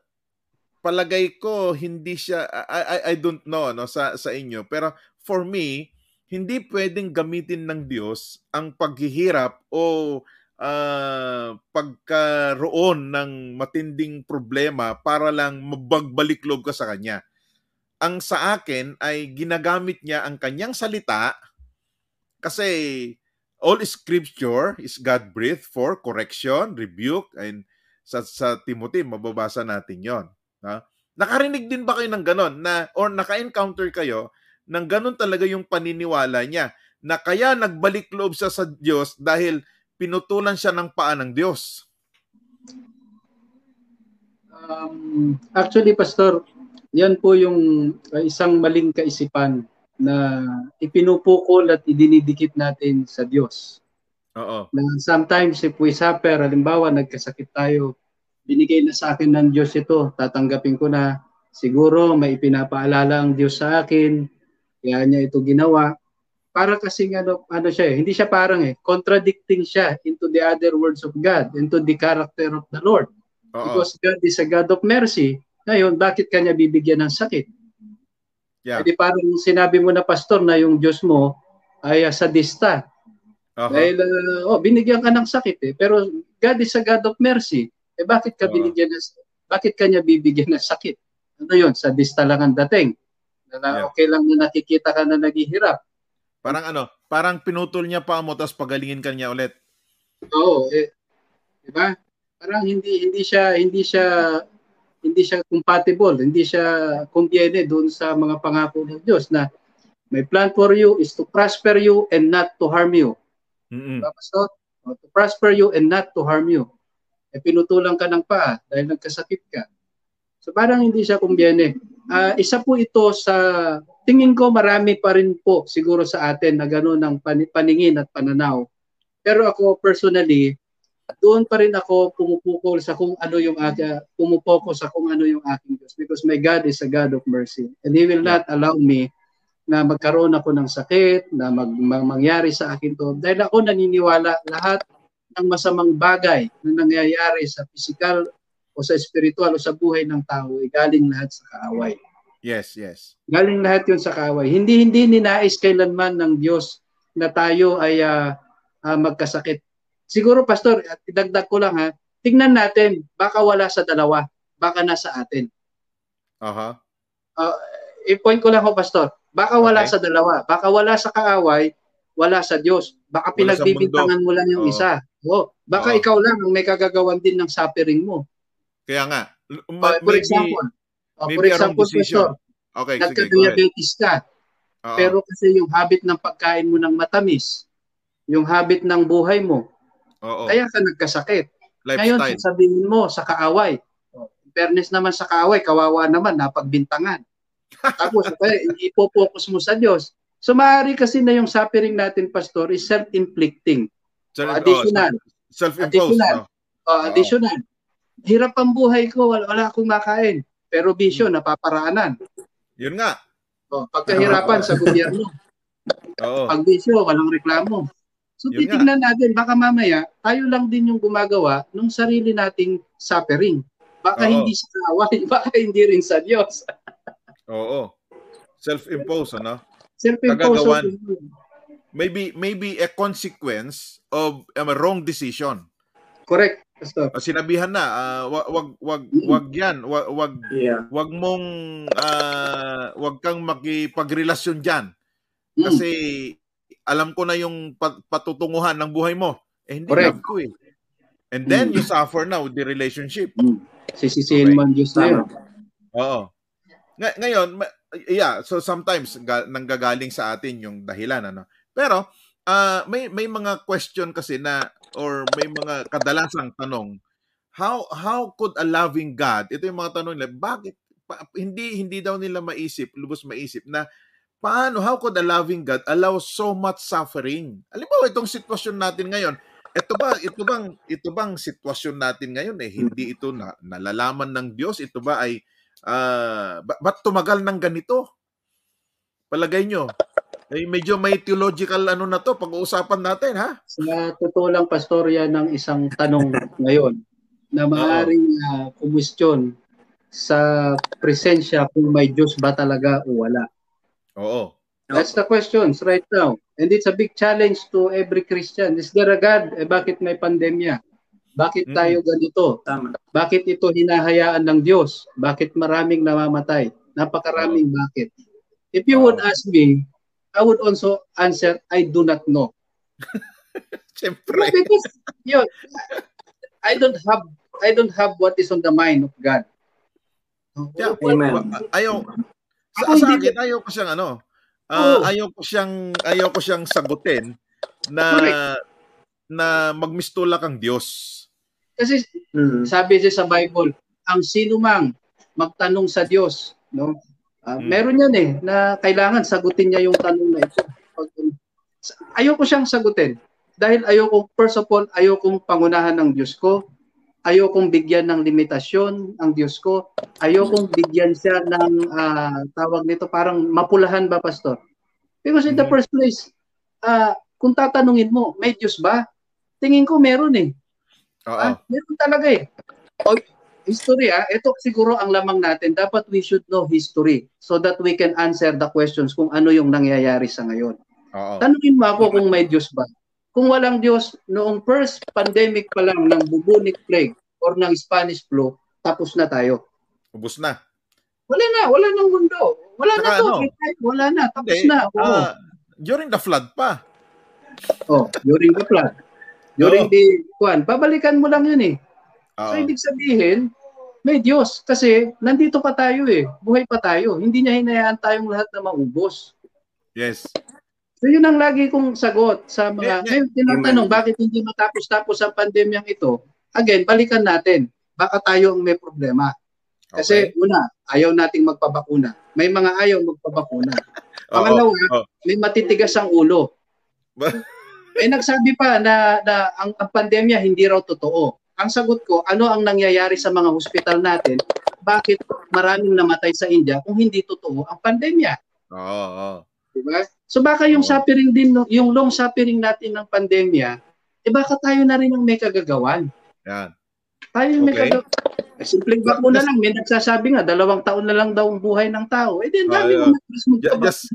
palagay ko, hindi siya, I, I, I don't know no, sa, sa inyo, pero for me, hindi pwedeng gamitin ng Diyos ang paghihirap o uh, pagkaroon ng matinding problema para lang mabagbalik loob ka sa Kanya ang sa akin ay ginagamit niya ang kanyang salita kasi all scripture is God breathed for correction, rebuke, and sa, sa Timothy, mababasa natin yon. Ha? Nakarinig din ba kayo ng ganon na, or naka-encounter kayo ng ganon talaga yung paniniwala niya na kaya nagbalik loob siya sa Diyos dahil pinutulan siya ng paa ng Diyos? Um, actually, Pastor, yan po yung uh, isang maling kaisipan na ipinupukol at idinidikit natin sa Diyos. Oo. Na sometimes if we suffer, halimbawa nagkasakit tayo, binigay na sa akin ng Diyos ito, tatanggapin ko na, siguro may ipinapaalala ang Diyos sa akin, kaya niya ito ginawa. Para kasi ano, ano siya eh, hindi siya parang eh, contradicting siya into the other words of God, into the character of the Lord. Oo. Because God is a God of mercy, ngayon, bakit kanya bibigyan ng sakit? Yeah. Hindi parang sinabi mo na pastor na yung Diyos mo ay uh, sadista. Uh-huh. Dahil, uh, oh, binigyan ka ng sakit eh. Pero God is a God of mercy. Eh bakit ka uh-huh. binigyan ng bakit kanya bibigyan ng sakit? Ano yun? Sadista lang ang dating. Na, yeah. Okay lang na nakikita ka na naghihirap. Parang ano, parang pinutol niya pa mo tapos pagalingin ka niya ulit. Oo, eh, 'di ba? Parang hindi hindi siya hindi siya hindi siya compatible, hindi siya conviene doon sa mga pangako ng Diyos na may plan for you is to prosper you and not to harm you. Mm-hmm. So, to prosper you and not to harm you. E pinutulang ka ng paa dahil nagkasakit ka. So parang hindi siya kumbiene. Uh, isa po ito sa, tingin ko marami pa rin po siguro sa atin na gano'n ang paningin at pananaw. Pero ako personally, doon pa rin ako pumupukol sa kung ano yung aking, pumupokus sa kung ano yung aking Diyos because my God is a God of mercy and He will not allow me na magkaroon ako ng sakit, na mag, mag, mangyari sa akin to. Dahil ako naniniwala lahat ng masamang bagay na nangyayari sa physical o sa spiritual o sa buhay ng tao ay galing lahat sa kaaway. Yes, yes. Galing lahat yun sa kaaway. Hindi hindi ninais kailanman ng Diyos na tayo ay uh, uh, magkasakit Siguro, Pastor, idagdag ko lang ha, tingnan natin, baka wala sa dalawa, baka nasa atin. Aha. Uh-huh. Uh, i-point ko lang ho, Pastor, baka wala okay. sa dalawa, baka wala sa kaaway, wala sa Diyos. Baka wala pinagbibintangan mo lang yung uh-huh. isa. Oh, baka uh-huh. ikaw lang ang may kagagawan din ng suffering mo. Kaya nga. Ma- uh, for example, uh, for example, Pastor, okay, nagka-diabetes ka. Uh-huh. Pero kasi yung habit ng pagkain mo ng matamis, yung habit ng buhay mo, Oo. Kaya ka nagkasakit. Lifestyle. Ngayon, sasabihin mo sa kaaway, fairness naman sa kaaway, kawawa naman, napagbintangan. <laughs> Tapos, okay, ipopokus mo sa Diyos. So maaari kasi na yung suffering natin, Pastor, is self-inflicting. Self- O, additional. oh, self-imposed. Additional. No? O, additional. Hirap ang buhay ko, wala, wala akong makain. Pero bisyo, Hmm. napaparaanan. Yun nga. O, pagkahirapan sa <laughs> gobyerno. Oo. Pag bisyo, walang reklamo. So Yun titignan natin, baka mamaya, tayo lang din yung gumagawa ng sarili nating suffering. Baka Oo. hindi sa away, <laughs> baka hindi rin sa Diyos. Oo. Self-imposed, ano? Self-imposed. Kagagawan. Maybe maybe a consequence of um, a wrong decision. Correct, Pastor. Uh, sinabihan na, ah, wag wag wag Mm. 'yan, wag wag, Yeah. wag mong ah, wag kang makipagrelasyon diyan Mm. kasi alam ko na yung pat- patutunguhan ng buhay mo. Eh hindi Correct. love ko eh. And then Mm. you suffer now with the relationship. Mm. Sisisihin Okay. mo ang Diyos na. Oo. Ngay- ngayon, yeah, so sometimes ga- nanggagaling sa atin yung dahilan ano. Pero ah, may may mga question kasi na or may mga kadalasang tanong, how how could a loving God, ito yung mga tanong nila, bakit pa- hindi hindi daw nila maisip, lubos maisip na paano how could a loving God allow so much suffering? Mo itong sitwasyon natin ngayon, ito ba ito bang ito bang sitwasyon natin ngayon eh hindi ito na nalalaman ng Diyos, ito ba ay ah ba- ba't tumagal ng ganito? Palagay nyo, ay medyo may theological ano na to pag-uusapan natin ha? Sa totoo lang, Pastor, yan ang isang tanong ngayon na maaaring uh, kumustyon sa presensya kung may Diyos ba talaga o wala. Oo. That's the questions right now. And it's a big challenge to every Christian. Is there a God? Eh, bakit may pandemya? Bakit Mm. tayo ganito? Tama. Bakit ito hinahayaan ng Diyos? Bakit maraming namamatay? Napakaraming bakit. If you would ask me, I would also answer, I do not know. <laughs> Siyempre. Because yun, I don't have I don't have what is on the mind of God. Yeah. Amen. Ayaw sa, sa akin ayaw ko siyang ano, ah, Oo. ayaw ko siyang ayaw ko siyang sagutin na Correct. na magmistula kang Diyos. Kasi Mm. sabi siya sa Bible, ang sino mang magtanong sa Diyos, no? Ah, Mm. Meron yan eh na kailangan sagutin niya yung tanong na ito. Ayoko siyang sagutin dahil ayoko first of all ayokong pangunahan ng Diyos ko. Ayokong bigyan ng limitasyon ang Diyos ko. Ayokong bigyan siya ng ah, tawag nito parang mapulahan ba pastor? Because in the Mhm. first place, ah, kung tatanungin mo, may Diyos ba? Tingin ko meron eh. Oo. Ah, meron talaga eh. O, history ah, ito siguro ang lamang natin. Dapat we should know history so that we can answer the questions kung ano yung nangyayari sa ngayon. Oo. Tanungin mo ako kung may Diyos ba? Kung walang Diyos, noong first pandemic pa lang ng bubonic plague or ng Spanish flu, tapos na tayo. Ubus na. Wala na, wala nang mundo. Wala na Saka to. ano? Wala na, tapos Hindi, na. Oo. ah, during the flood pa. oh, during the flood. During Oo. the, kuan, babalikan mo lang yun eh. So ibig sabihin, may Diyos kasi nandito pa tayo eh. Buhay pa tayo. Hindi niya hinayaan tayong lahat na maubos. Yes. So yun ang lagi kong sagot sa mga, Yeah, yeah. ngayon tinatanong, bakit hindi matapos-tapos ang pandemyang ito? Again, balikan natin. Baka tayo ang may problema. Kasi Okay. una, ayaw nating magpabakuna. May mga ayaw magpabakuna. <laughs> Pangalawa, Oo. may matitigas ang ulo. May <laughs> nagsabi pa na, na ang, ang pandemya hindi raw totoo. Ang sagot ko, ano ang nangyayari sa mga hospital natin? Bakit maraming namatay sa India kung hindi totoo ang pandemya? Oo. oo. Diba? So baka yung Oo. suffering din, no- yung long suffering natin ng pandemya, eh baka tayo na rin ang may kagagawan. Yan. Tayo yung may Okay. kagagawan. Eh, simpleng bakuna lang, may nagsasabi nga, dalawang taon na lang daw ang buhay ng tao. Eh then, dami yeah. Ju- magpabak- just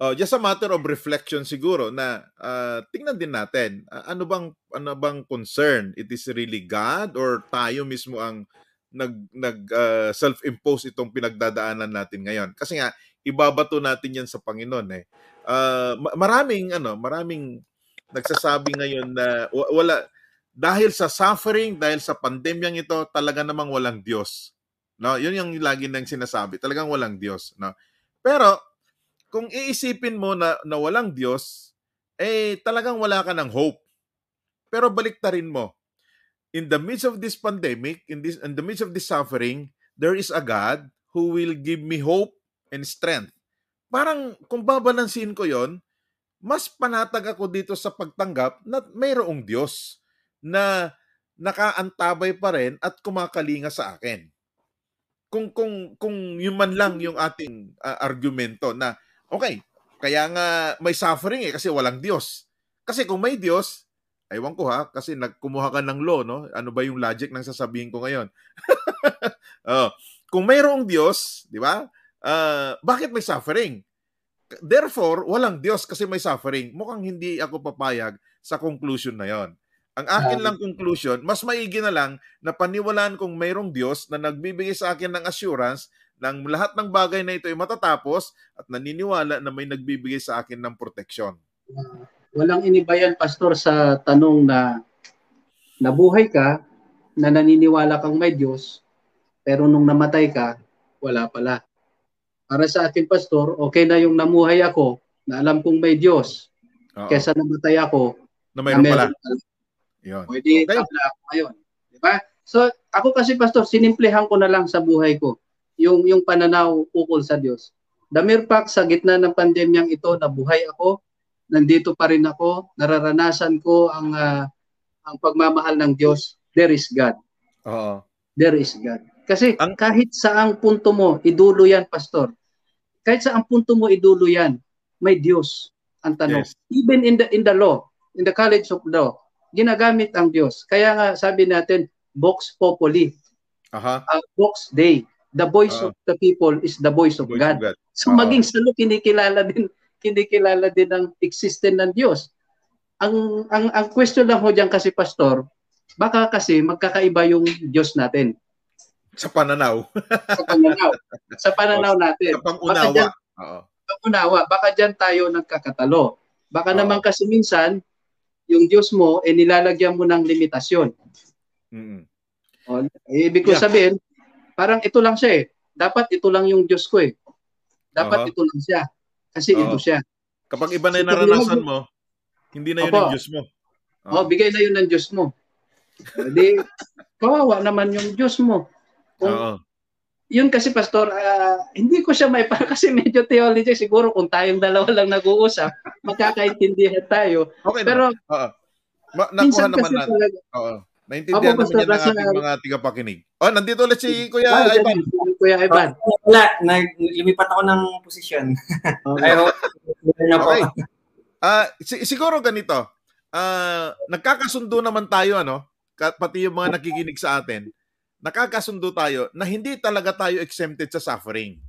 oh, just a matter of reflection siguro na ah, tingnan din natin ah, ano bang ano bang concern? It is really God or tayo mismo ang nag nag ah, self-impose itong pinagdadaanan natin ngayon? Kasi nga ibabato natin yan sa Panginoon eh. Ma- maraming ano maraming nagsasabi ngayon na wa- wala dahil sa suffering dahil sa pandemyang ito talaga namang walang Diyos no? Yun yung lagi nang sinasabi talagang walang Diyos no? Pero kung iisipin mo na, na walang Diyos, eh talagang wala ka ng hope. Pero baliktarin mo. In the midst of this pandemic, in this in the midst of this suffering, there is a God who will give me hope and strength. parang kung babalansin ko yon mas panatag ako dito sa pagtanggap na mayroong Diyos na nakaantabay pa rin at kumakalinga sa akin. Kung kung kung yun man lang yung ating uh, argumento na okay, kaya nga may suffering eh kasi walang Diyos. Kasi kung may Diyos, aywan ko ha, kasi nagkumuha ka ng law, no? Ano ba yung logic ng sasabihin ko ngayon? <laughs> oh, kung mayroong Diyos, di ba? Uh, bakit may suffering? Therefore, walang Diyos kasi may suffering. Mukhang hindi ako papayag sa conclusion na yon. Ang akin lang conclusion, mas maigi na lang na paniwalaan kong mayroong Diyos na nagbibigay sa akin ng assurance ng lahat ng bagay na ito ay matatapos at naniniwala na may nagbibigay sa akin ng proteksyon. Walang inibayan, Pastor, sa tanong na nabuhay ka, na naniniwala kang may Diyos, pero nung namatay ka, wala pala. Para sa akin, Pastor, okay na yung namuhay ako na alam kong may Diyos Oo. kesa namatay ako na mayroon na pala. pala. Yun. Pwede okay. tabla ako ngayon. Di ba? So, ako kasi, Pastor, sinimplihan ko na lang sa buhay ko yung, yung pananaw ukol sa Diyos. The mere fact, sa gitna ng pandemyang ito, nabuhay ako, nandito pa rin ako, nararanasan ko ang uh, ang pagmamahal ng Diyos, there is God. Oo. There is God. Kasi ang, kahit sa ang punto mo, idulo yan, Pastor. Kahit sa ang punto mo, idulo yan, may Diyos ang tanong. Yes. Even in the in the law, in the college of law, ginagamit ang Diyos. Kaya nga sabi natin, Vox Populi. Aha. Uh, Vox Dei. The voice uh, of the people is the voice of, voice God. of God. So uh, maging sa kinikilala din <laughs> kinikilala din ang existence ng Diyos. Ang ang ang question lang ho diyan kasi pastor, baka kasi magkakaiba yung Diyos natin. Sa pananaw. sa pananaw. Sa pananaw <laughs> natin. Sa pangunawa. Oo. Pangunawa. Baka diyan tayo nagkakatalo. Baka Oo. naman kasi minsan yung Diyos mo, eh nilalagyan mo ng limitasyon. Mm-hmm. O, ibig ko yeah. sabihin, parang ito lang siya eh. Dapat ito lang yung Diyos ko eh. Dapat uh-huh. ito lang siya. Kasi uh-huh. ito siya. Kapag iba na yung naranasan mo, hindi na yun Opo. yung Diyos mo. Uh-huh. Oh, bigay na yun ng Diyos mo. Hindi, <laughs> kawawa naman yung Diyos mo. Kung, uh-huh yun kasi pastor, uh, hindi ko siya may <laughs> para kasi medyo theology siguro kung tayong dalawa lang nag-uusap, magkakaintindihan tayo. Okay Pero na. Oo. Ma- nakuha naman na. Talaga, Oo. Naintindihan Opo, naman yan ng ating mga tigapakinig. Oh, nandito ulit si Kuya ah, Ivan. Kuya Ivan. Oh, wala, lumipat ako ng posisyon. Okay. I hope na po. Okay. Uh, si- siguro ganito. Uh, nagkakasundo naman tayo ano, pati yung mga nakikinig sa atin nakakasundo tayo na hindi talaga tayo exempted sa suffering.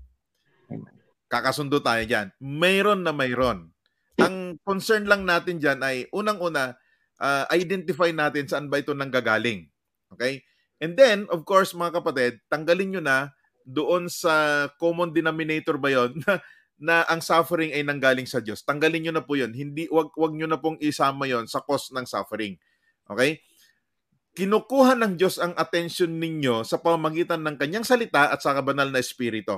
Kakasundo tayo dyan. Mayroon na mayroon. Ang concern lang natin dyan ay unang-una, uh, identify natin saan ba ito nanggagaling. Okay? And then, of course, mga kapatid, tanggalin nyo na doon sa common denominator ba yon <laughs> na, na ang suffering ay nanggaling sa Diyos. Tanggalin nyo na po yon Hindi, wag, wag nyo na pong isama yon sa cause ng suffering. Okay? kinukuha ng Diyos ang attention ninyo sa pamamagitan ng kanyang salita at sa kabanal na espiritu.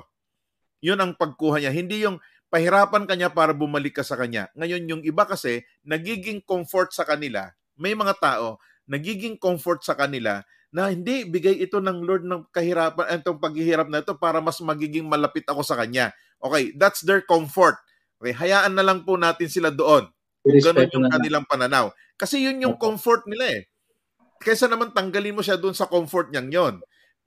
Yun ang pagkuha niya. Hindi yung pahirapan kanya para bumalik ka sa kanya. Ngayon, yung iba kasi, nagiging comfort sa kanila. May mga tao, nagiging comfort sa kanila na hindi, bigay ito ng Lord ng kahirapan, itong paghihirap na ito para mas magiging malapit ako sa Kanya. Okay, that's their comfort. Okay, hayaan na lang po natin sila doon. Kung ganun yung kanilang pananaw. Kasi yun yung comfort nila eh kaysa naman tanggalin mo siya doon sa comfort niyang yon.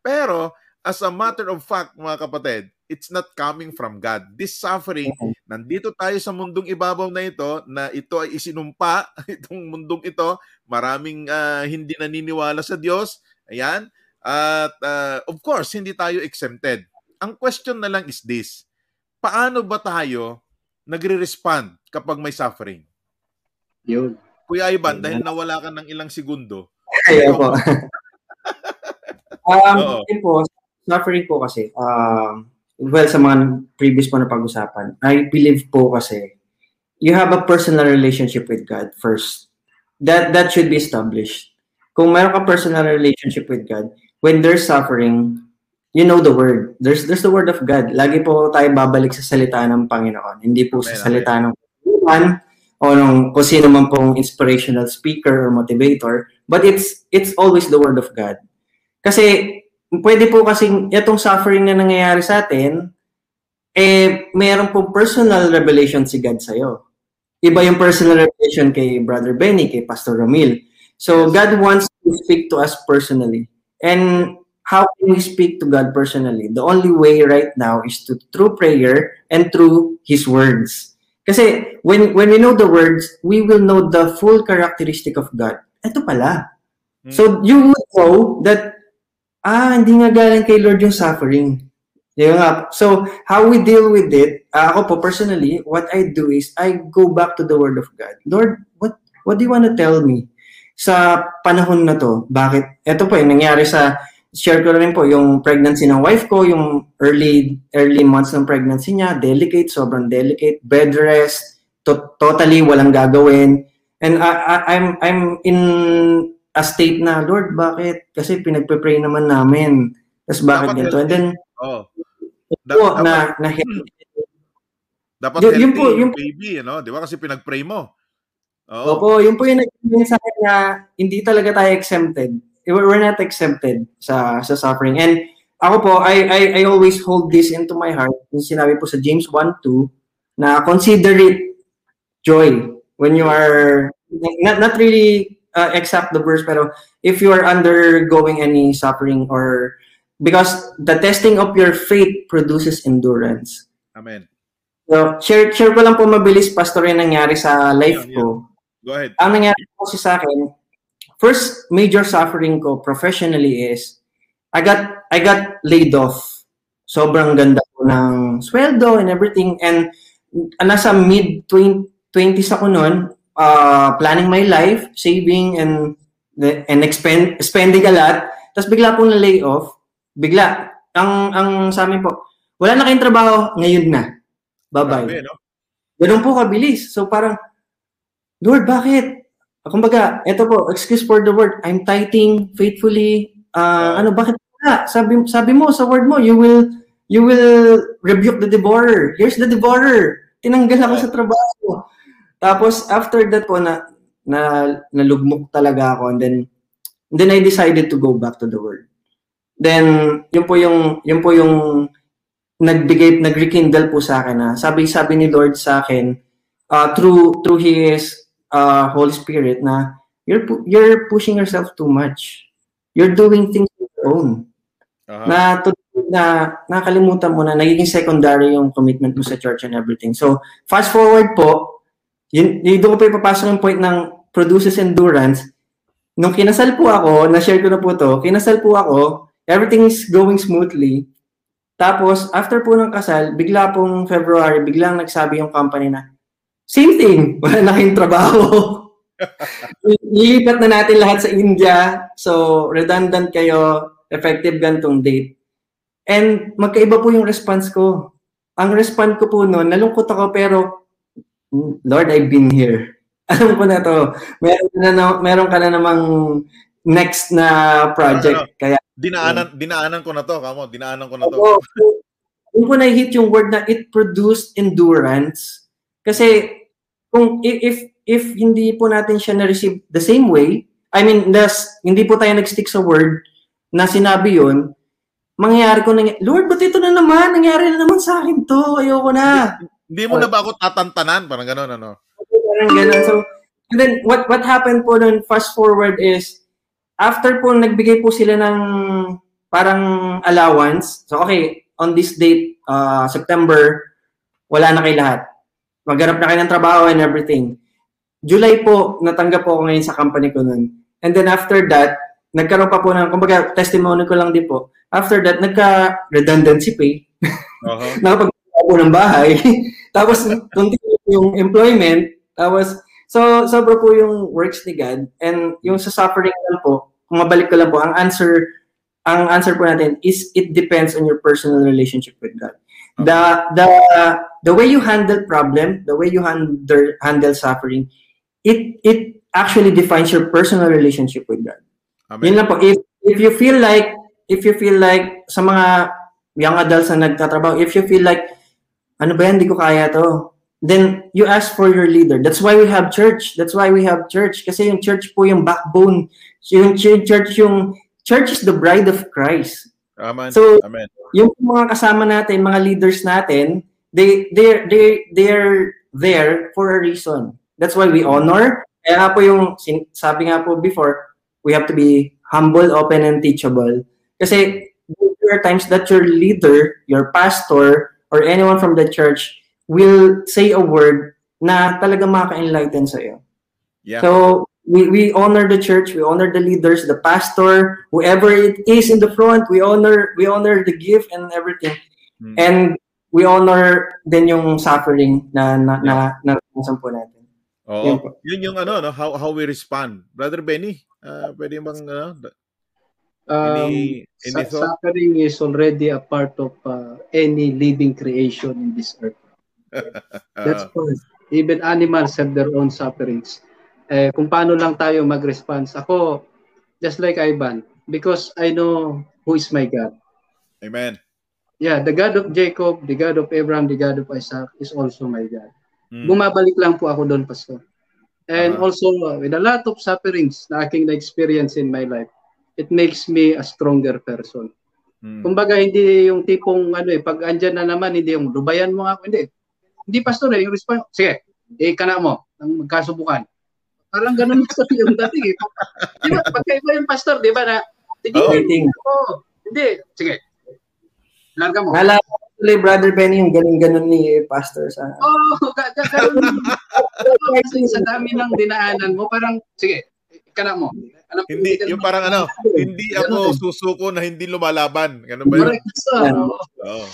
Pero, as a matter of fact, mga kapatid, it's not coming from God. This suffering, nandito tayo sa mundong ibabaw na ito, na ito ay isinumpa, <laughs> itong mundong ito, maraming uh, hindi naniniwala sa Diyos. Ayan. At uh, of course, hindi tayo exempted. Ang question na lang is this, paano ba tayo nagre-respond kapag may suffering? Yun. Kuya Ivan, dahil nawala ka ng ilang segundo, Kaya po. <laughs> um, yun po, suffering po kasi, um, well, sa mga previous po na pag-usapan, I believe po kasi, you have a personal relationship with God first. That that should be established. Kung mayroon ka personal relationship with God, when there's suffering, you know the word. There's there's the word of God. Lagi po tayo babalik sa salita ng Panginoon. Hindi po sa salita ng Panginoon o nung kung sino man pong inspirational speaker or motivator, but it's it's always the word of God. Kasi pwede po kasi itong suffering na nangyayari sa atin, eh, meron po personal revelation si God sa'yo. Iba yung personal revelation kay Brother Benny, kay Pastor Ramil. So, God wants to speak to us personally. And how can we speak to God personally? The only way right now is to through prayer and through His words. Kasi when when we know the words, we will know the full characteristic of God. Ito pala. Hmm. So you would know that ah, hindi nga galing kay Lord yung suffering. Yung nga. So, how we deal with it, uh, ako po personally, what I do is, I go back to the Word of God. Lord, what what do you want to tell me? Sa panahon na to, bakit? Ito po, yung nangyari sa, share ko rin po, yung pregnancy ng wife ko, yung early early months ng pregnancy niya, delicate, sobrang delicate, bed rest, to- totally walang gagawin. And I, I, I'm, I'm in a state na, Lord, bakit? Kasi pinagpe-pray naman namin. Tapos bakit Dapat ganito? And then, oh. Da- po, dapat, na, na dapat y- yung po, yung baby, ano? Di ba? Kasi pinag-pray mo. Oo. Opo, yun po yung nag sa akin na hindi talaga tayo exempted. We're not exempted sa sa suffering. And ako po, I, I, I always hold this into my heart. Yung sinabi po sa James 1.2 na consider it joy when you are not, not really uh, exact the verse, pero if you are undergoing any suffering or because the testing of your faith produces endurance. Amen. So, share, share ko lang po mabilis, Pastor, yung nangyari sa life yeah, yeah. ko. Go ahead. Ang nangyari po sa akin, first major suffering ko professionally is I got I got laid off. Sobrang ganda ko ng sweldo and everything and nasa mid 20s ako noon uh, planning my life, saving and and expend spending a lot. Tapos bigla pong na-lay off. Bigla. Ang ang sa amin po, wala na kayong trabaho, ngayon na. Bye-bye. Grabe, no? Ganun po kabilis. So parang, Lord, bakit? Kumbaga, eto po, excuse for the word, I'm tithing faithfully. Uh, ano, bakit wala? Sabi, sabi mo sa word mo, you will you will rebuke the devourer. Here's the devourer. Tinanggal ako sa trabaho. Tapos after that po na na nalugmok talaga ako and then and then I decided to go back to the word. Then yun po yung yun po yung nagbigay nagrekindle po sa akin na sabi sabi ni Lord sa akin uh, through through his uh, Holy Spirit na you're you're pushing yourself too much. You're doing things on your own. Uh-huh. Na to, na nakalimutan mo na nagiging secondary yung commitment mo sa church and everything. So fast forward po yun, yun doon ko pa ipapasok yung point ng produces endurance. Nung kinasal po ako, na-share ko na po to, kinasal po ako, everything is going smoothly. Tapos, after po ng kasal, bigla pong February, biglang nagsabi yung company na, same thing, <laughs> wala na kayong trabaho. <laughs> Lilipat na natin lahat sa India. So, redundant kayo, effective gantong date. And magkaiba po yung response ko. Ang response ko po noon, nalungkot ako pero Lord, I've been here. <laughs> Alam ko na to. Meron ka na, meron ka na namang next na project. Ano, ano, Kaya dinaanan um, dinaanan ko na to, kamo, dinaanan ko na to. Yung ko na-hit yung word na it produced endurance kasi kung if if hindi po natin siya na-receive the same way, I mean, das, hindi po tayo nag-stick sa word na sinabi yon mangyayari ko na, Lord, ba't ito na naman? Nangyari na naman sa akin to. Ayoko na. Hindi mo uh, na ba ako tatantanan? Parang gano'n, ano? Parang gano'n. So, and then, what what happened po nun, fast forward is, after po nagbigay po sila ng parang allowance, so okay, on this date, uh, September, wala na kay lahat. Maghanap na kayo ng trabaho and everything. July po, natanggap po ako ngayon sa company ko nun. And then after that, nagkaroon pa po ng, kumbaga, testimony ko lang din po. After that, nagka-redundancy pay. Uh-huh. <laughs> Nakapag ako ng bahay. Tapos, continue yung employment. Tapos, so, sobra po yung works ni God. And yung sa suffering lang po, kung mabalik ko lang po, ang answer, ang answer po natin is it depends on your personal relationship with God. The, the, the way you handle problem, the way you handle, handle suffering, it, it actually defines your personal relationship with God. Amen. Yun lang po. If, if you feel like, if you feel like, sa mga young adults na nagtatrabaho, if you feel like, ano ba yan, hindi ko kaya to. Then, you ask for your leader. That's why we have church. That's why we have church. Kasi yung church po yung backbone. Yung church, yung church is the bride of Christ. Amen. So, Amen. yung mga kasama natin, mga leaders natin, they they they they're there for a reason. That's why we honor. Kaya nga po yung sabi nga po before, we have to be humble, open, and teachable. Kasi there are times that your leader, your pastor, or anyone from the church will say a word na talaga maka-enlighten sa iyo. Yeah. So, we, we honor the church, we honor the leaders, the pastor, whoever it is in the front, we honor we honor the gift and everything. Hmm. And we honor din yung suffering na na na, na, na po natin. Oo. Yun po. Yun yung ano, no? how, how we respond. Brother Benny, uh, pwede bang, ano, Um, any, any thought? suffering is already a part of uh, any living creation in this earth. <laughs> That's true. Even animals have their own sufferings. Eh, kung paano lang tayo mag-response. Ako, just like Ivan, because I know who is my God. amen. Yeah, the God of Jacob, the God of Abraham, the God of Isaac is also my God. Mm. Bumabalik lang po ako doon, Pastor. And Ah. also, uh, with a lot of sufferings na aking na-experience in my life, it makes me a stronger person. Mm. Kumbaga, hindi yung tipong, ano eh, pag andyan na naman, hindi yung lubayan mo ako, hindi. Hindi, Pastor, eh, yung response, sige, eh, kana mo, ang magkasubukan. Parang ganun <laughs> Pastor yung dating eh. Di ba, pagkaiba yung Pastor, di ba, na, sige, Oo. Waiting. oh, hindi, sige, larga mo. Naalala ko tuloy, Brother Benny, yung ganun-ganun ni Pastor sa... Oo, oh, ga- ga- ganun. <laughs> Sa dami ng dinaanan mo, parang, sige, kana mo. Alam ko, Hindi, yung parang ano, hindi ako susuko na hindi lumalaban. Ganun ba yun? Correct. Yan. Oo. Oo.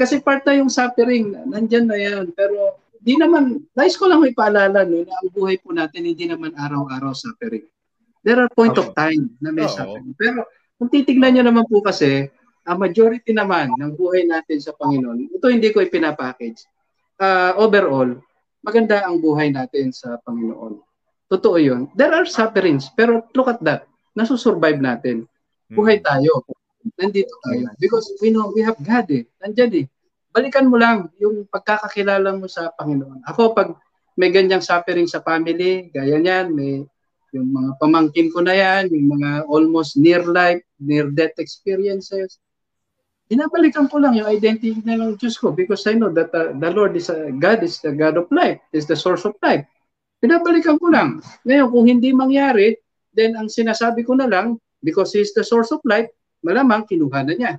kasi part na yung suffering, nandyan na yan. Pero di naman, nais ko lang may paalala no, na ang buhay po natin hindi naman araw-araw suffering. There are point of time na may Oo. suffering. Pero kung titignan nyo naman po kasi, ang majority naman ng buhay natin sa Panginoon, ito hindi ko ipinapackage. Uh, overall, maganda ang buhay natin sa Panginoon. Totoo yun. There are sufferings, pero look at that. Nasusurvive natin. Mm. Buhay tayo. Nandito tayo. Because we know we have God eh. Nandyan eh. Balikan mo lang yung pagkakakilala mo sa Panginoon. Ako, pag may ganyang suffering sa family, gaya niyan, may yung mga pamangkin ko na yan, yung mga almost near life, near death experiences, binabalikan ko lang yung identity na ng Diyos ko because I know that uh, the Lord is a, God is the God of life, is the source of life. Binabalikan ko lang. Ngayon, kung hindi mangyari, then ang sinasabi ko na lang, because He is the source of life, malamang kinuha na niya.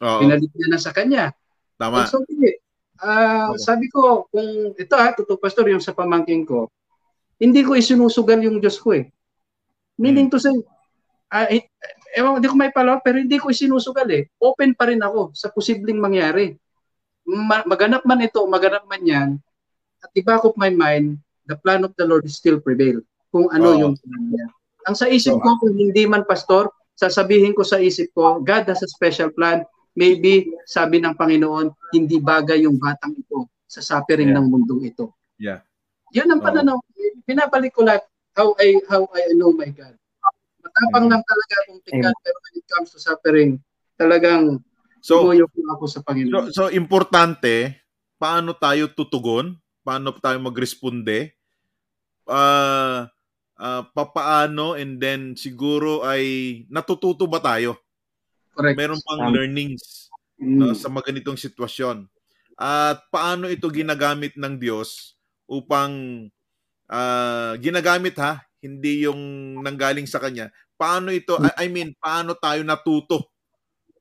Oo. Pinalik niya na sa kanya. Tama. So, hindi. Ah, Oo. sabi ko, kung ito ha, totoo pastor, yung sa pamangking ko, hindi ko isinusugal yung Diyos ko eh. Meaning to say, ah, eh, ewan, hindi ko may palaw, pero hindi ko isinusugal eh. Open pa rin ako sa posibleng mangyari. Ma- maganap man ito, maganap man yan, at the back of my mind, the plan of the Lord is still prevail. Kung ano Oo. yung plan niya. Ang sa isip ko, kung hindi man pastor, sasabihin ko sa isip ko, God has a special plan. Maybe, sabi ng Panginoon, hindi bagay yung batang ito sa suffering Yeah. ng mundong ito. Yeah. Yun ang pananaw. Pinabalik ko lahat how I how I know my God. Matapang Mm. lang talaga akong tingnan, pero when it comes to suffering, talagang So, ako sa so, Panginoon. so, importante, paano tayo tutugon? Paano tayo magresponde? Ah, ah, papaano and then siguro ay natututo ba tayo? Correct. Meron pang Tama. learnings Mm. no, sa mga ganitong sitwasyon. At paano ito ginagamit ng Diyos upang ah, ginagamit ha, hindi yung nanggaling sa kanya. Paano ito, I, I mean, paano tayo natuto?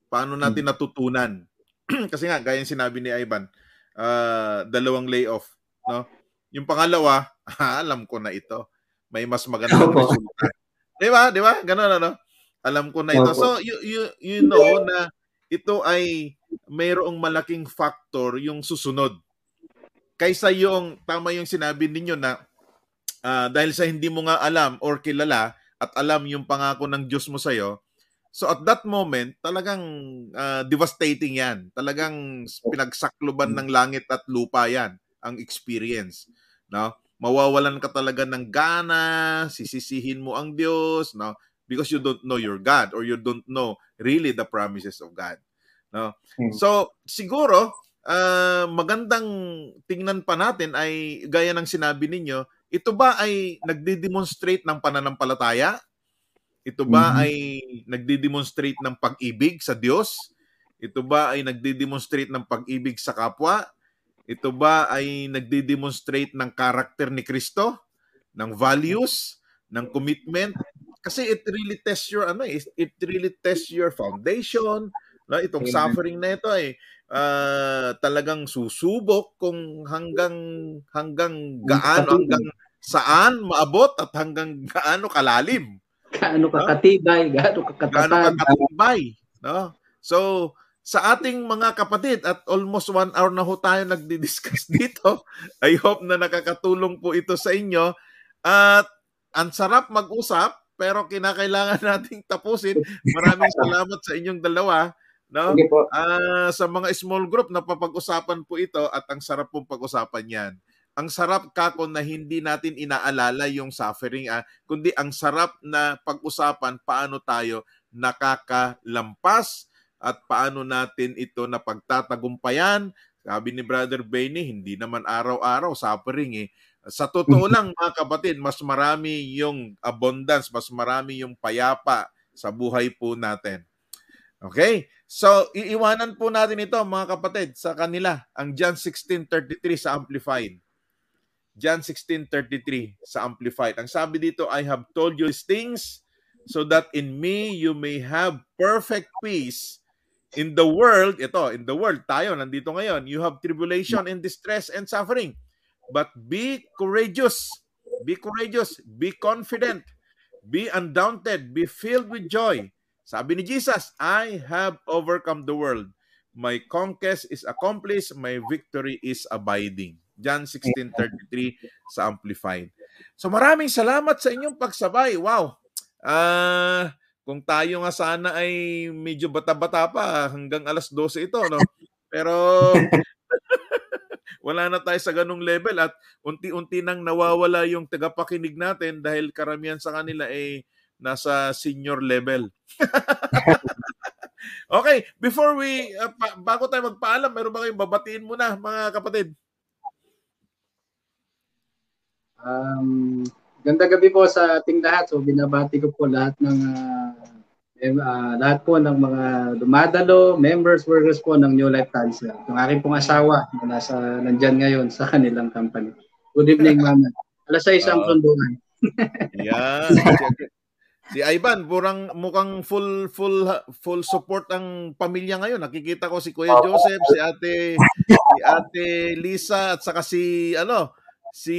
Paano natin natutunan? <clears throat> Kasi nga, gaya yung sinabi ni Ivan, ah, dalawang layoff. No? Yung pangalawa, <laughs> alam ko na ito. May mas magandang Opo. resulta. Di ba? Di ba? Ganun ano? Alam ko na ito. Opo. So, you, you, you know na ito ay mayroong malaking factor yung susunod. Kaysa yung, tama yung sinabi ninyo na ah, dahil sa hindi mo nga alam or kilala at alam yung pangako ng Diyos mo sa'yo, so at that moment, talagang ah, devastating yan. Talagang pinagsakloban ng langit at lupa yan, ang experience. No? Mawawalan ka talaga ng gana, sisisihin mo ang Diyos, no? because you don't know your God or you don't know really the promises of God. No? Hmm. So, siguro, ah, magandang tingnan pa natin ay gaya ng sinabi ninyo, ito ba ay nagde-demonstrate ng pananampalataya? Ito ba Mhm. ay nagdi-demonstrate ng pag-ibig sa Diyos? Ito ba ay nagdi-demonstrate ng pag-ibig sa kapwa? Ito ba ay nagdi-demonstrate ng karakter ni Kristo? Ng values? Ng commitment? Kasi it really tests your ano eh, it really tests your foundation. No, itong Amen. suffering na ito ay ah, talagang susubok kung hanggang hanggang gaano hanggang saan maabot at hanggang gaano kalalim Gaano ka katibay, gaano ka gaano katatag. ka katumbay, no? So, sa ating mga kapatid at almost one hour na ho tayo nagdi-discuss <laughs> dito, I hope na nakakatulong po ito sa inyo. At ang sarap mag-usap, pero kinakailangan <laughs> nating tapusin. Maraming <laughs> salamat sa inyong dalawa, no? Ah, sa mga small group na papag-usapan po ito at ang sarap pong pag-usapan 'yan. Ang sarap kako na hindi natin inaalala yung suffering ah, kundi ang sarap na pag-usapan paano tayo nakakalampas at paano natin ito na pagtatagumpayan. Sabi ni Brother Benny, hindi naman araw-araw suffering eh. Sa totoo <laughs> lang mga kapatid, mas marami yung abundance, mas marami yung payapa sa buhay po natin. Okay? So, iiwanan po natin ito mga kapatid sa kanila, ang John 16.33 sa Amplified. John 16.33 sa Amplified. Ang sabi dito, I have told you these things so that in me you may have perfect peace. In the world, ito, in the world, tayo, nandito ngayon, you have tribulation and distress and suffering. But be courageous. Be courageous. Be confident. Be undaunted. Be filled with joy. Sabi ni Jesus, I have overcome the world. My conquest is accomplished. My victory is abiding. John 16.33 sa Amplified. So maraming salamat sa inyong pagsabay. Wow! Ah, kung tayo nga sana ay medyo bata-bata pa hanggang alas 12 ito, no? Pero <laughs> wala na tayo sa ganung level at unti-unti nang nawawala yung tagapakinig natin dahil karamihan sa kanila ay nasa senior level. <laughs> okay, before we, uh, bago tayo magpaalam, meron ba kayong babatiin muna mga kapatid? Um, ganda gabi po sa ating lahat. So binabati ko po lahat ng ah, em- ah, lahat po ng mga dumadalo, members, workers po ng New Life Cancer. Yung aking pong asawa na nasa nandyan ngayon sa kanilang company. Good evening, mama. Alas 6 ang Oo. sunduan. Yan. Si- Si Ivan, purang mukhang full full full support ang pamilya ngayon. Nakikita ko si Kuya Joseph, si Ate si Ate Lisa at saka si ano, si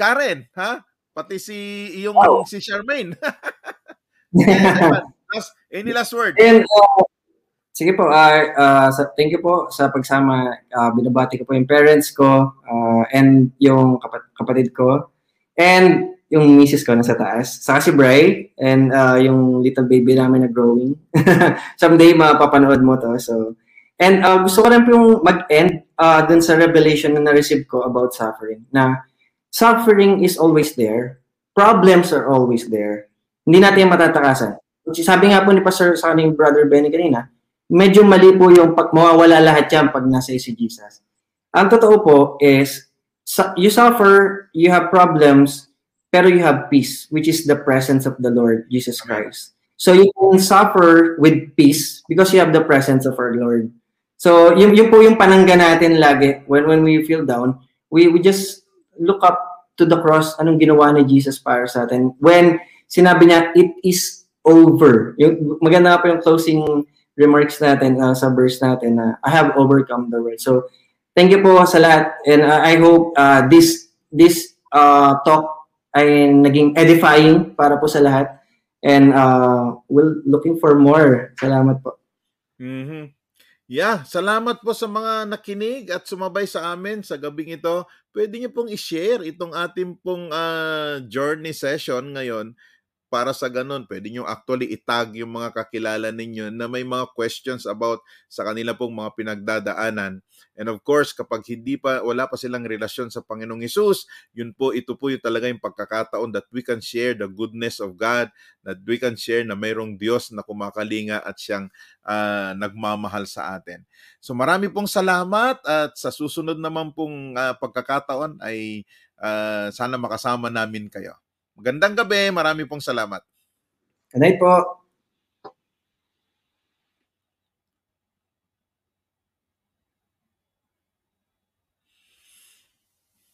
Karen, ha? Pati si yung si Charmaine. <laughs> Sige, Ivan, last, any last word? And, uh, sige po, ah, ah, sa- thank you po sa pagsama. Ah, binabati ko po yung parents ko ah, and yung kapat- kapatid ko. And yung misis ko nasa taas. Saka si Bray and ah, yung little baby namin na growing. <laughs> Someday mapapanood mo to. So, and ah, gusto ko rin po yung mag-end ah, dun sa revelation na na-receive ko about suffering. Na suffering is always there. Problems are always there. Hindi natin matatakasan. Sabi nga po ni Pastor sa aning brother Benny kanina, medyo mali po yung pag mawawala lahat yan pag nasa si Jesus. Ang totoo po is, you suffer, you have problems, pero you have peace, which is the presence of the Lord Jesus Christ. So you can suffer with peace because you have the presence of our Lord. So yun, yun po yung panangga natin lagi when when we feel down, we we just look up to the cross, anong ginawa ni Jesus para sa atin. When sinabi niya, it is over. Yung, maganda pa yung closing remarks natin uh, sa verse natin na I have overcome the world. So, thank you po sa lahat and uh, I hope uh, this this uh, talk ay naging edifying para po sa lahat and uh, we're looking for more. Salamat po. Mhm. Yeah, salamat po sa mga nakinig at sumabay sa amin sa gabing ito. Pwede niyo pong i-share itong ating pong ah, journey session ngayon para sa ganun. Pwede niyo actually itag yung mga kakilala ninyo na may mga questions about sa kanila pong mga pinagdadaanan. And of course, kapag hindi pa wala pa silang relasyon sa Panginoong Hesus, yun po ito po yung talaga yung pagkakataon that we can share the goodness of God, that we can share na mayroong Diyos na kumakalinga at siyang ah, nagmamahal sa atin. So marami pong salamat at sa susunod naman pong ah, pagkakataon ay ah, sana makasama namin kayo. Magandang gabi, marami pong salamat. Good night po.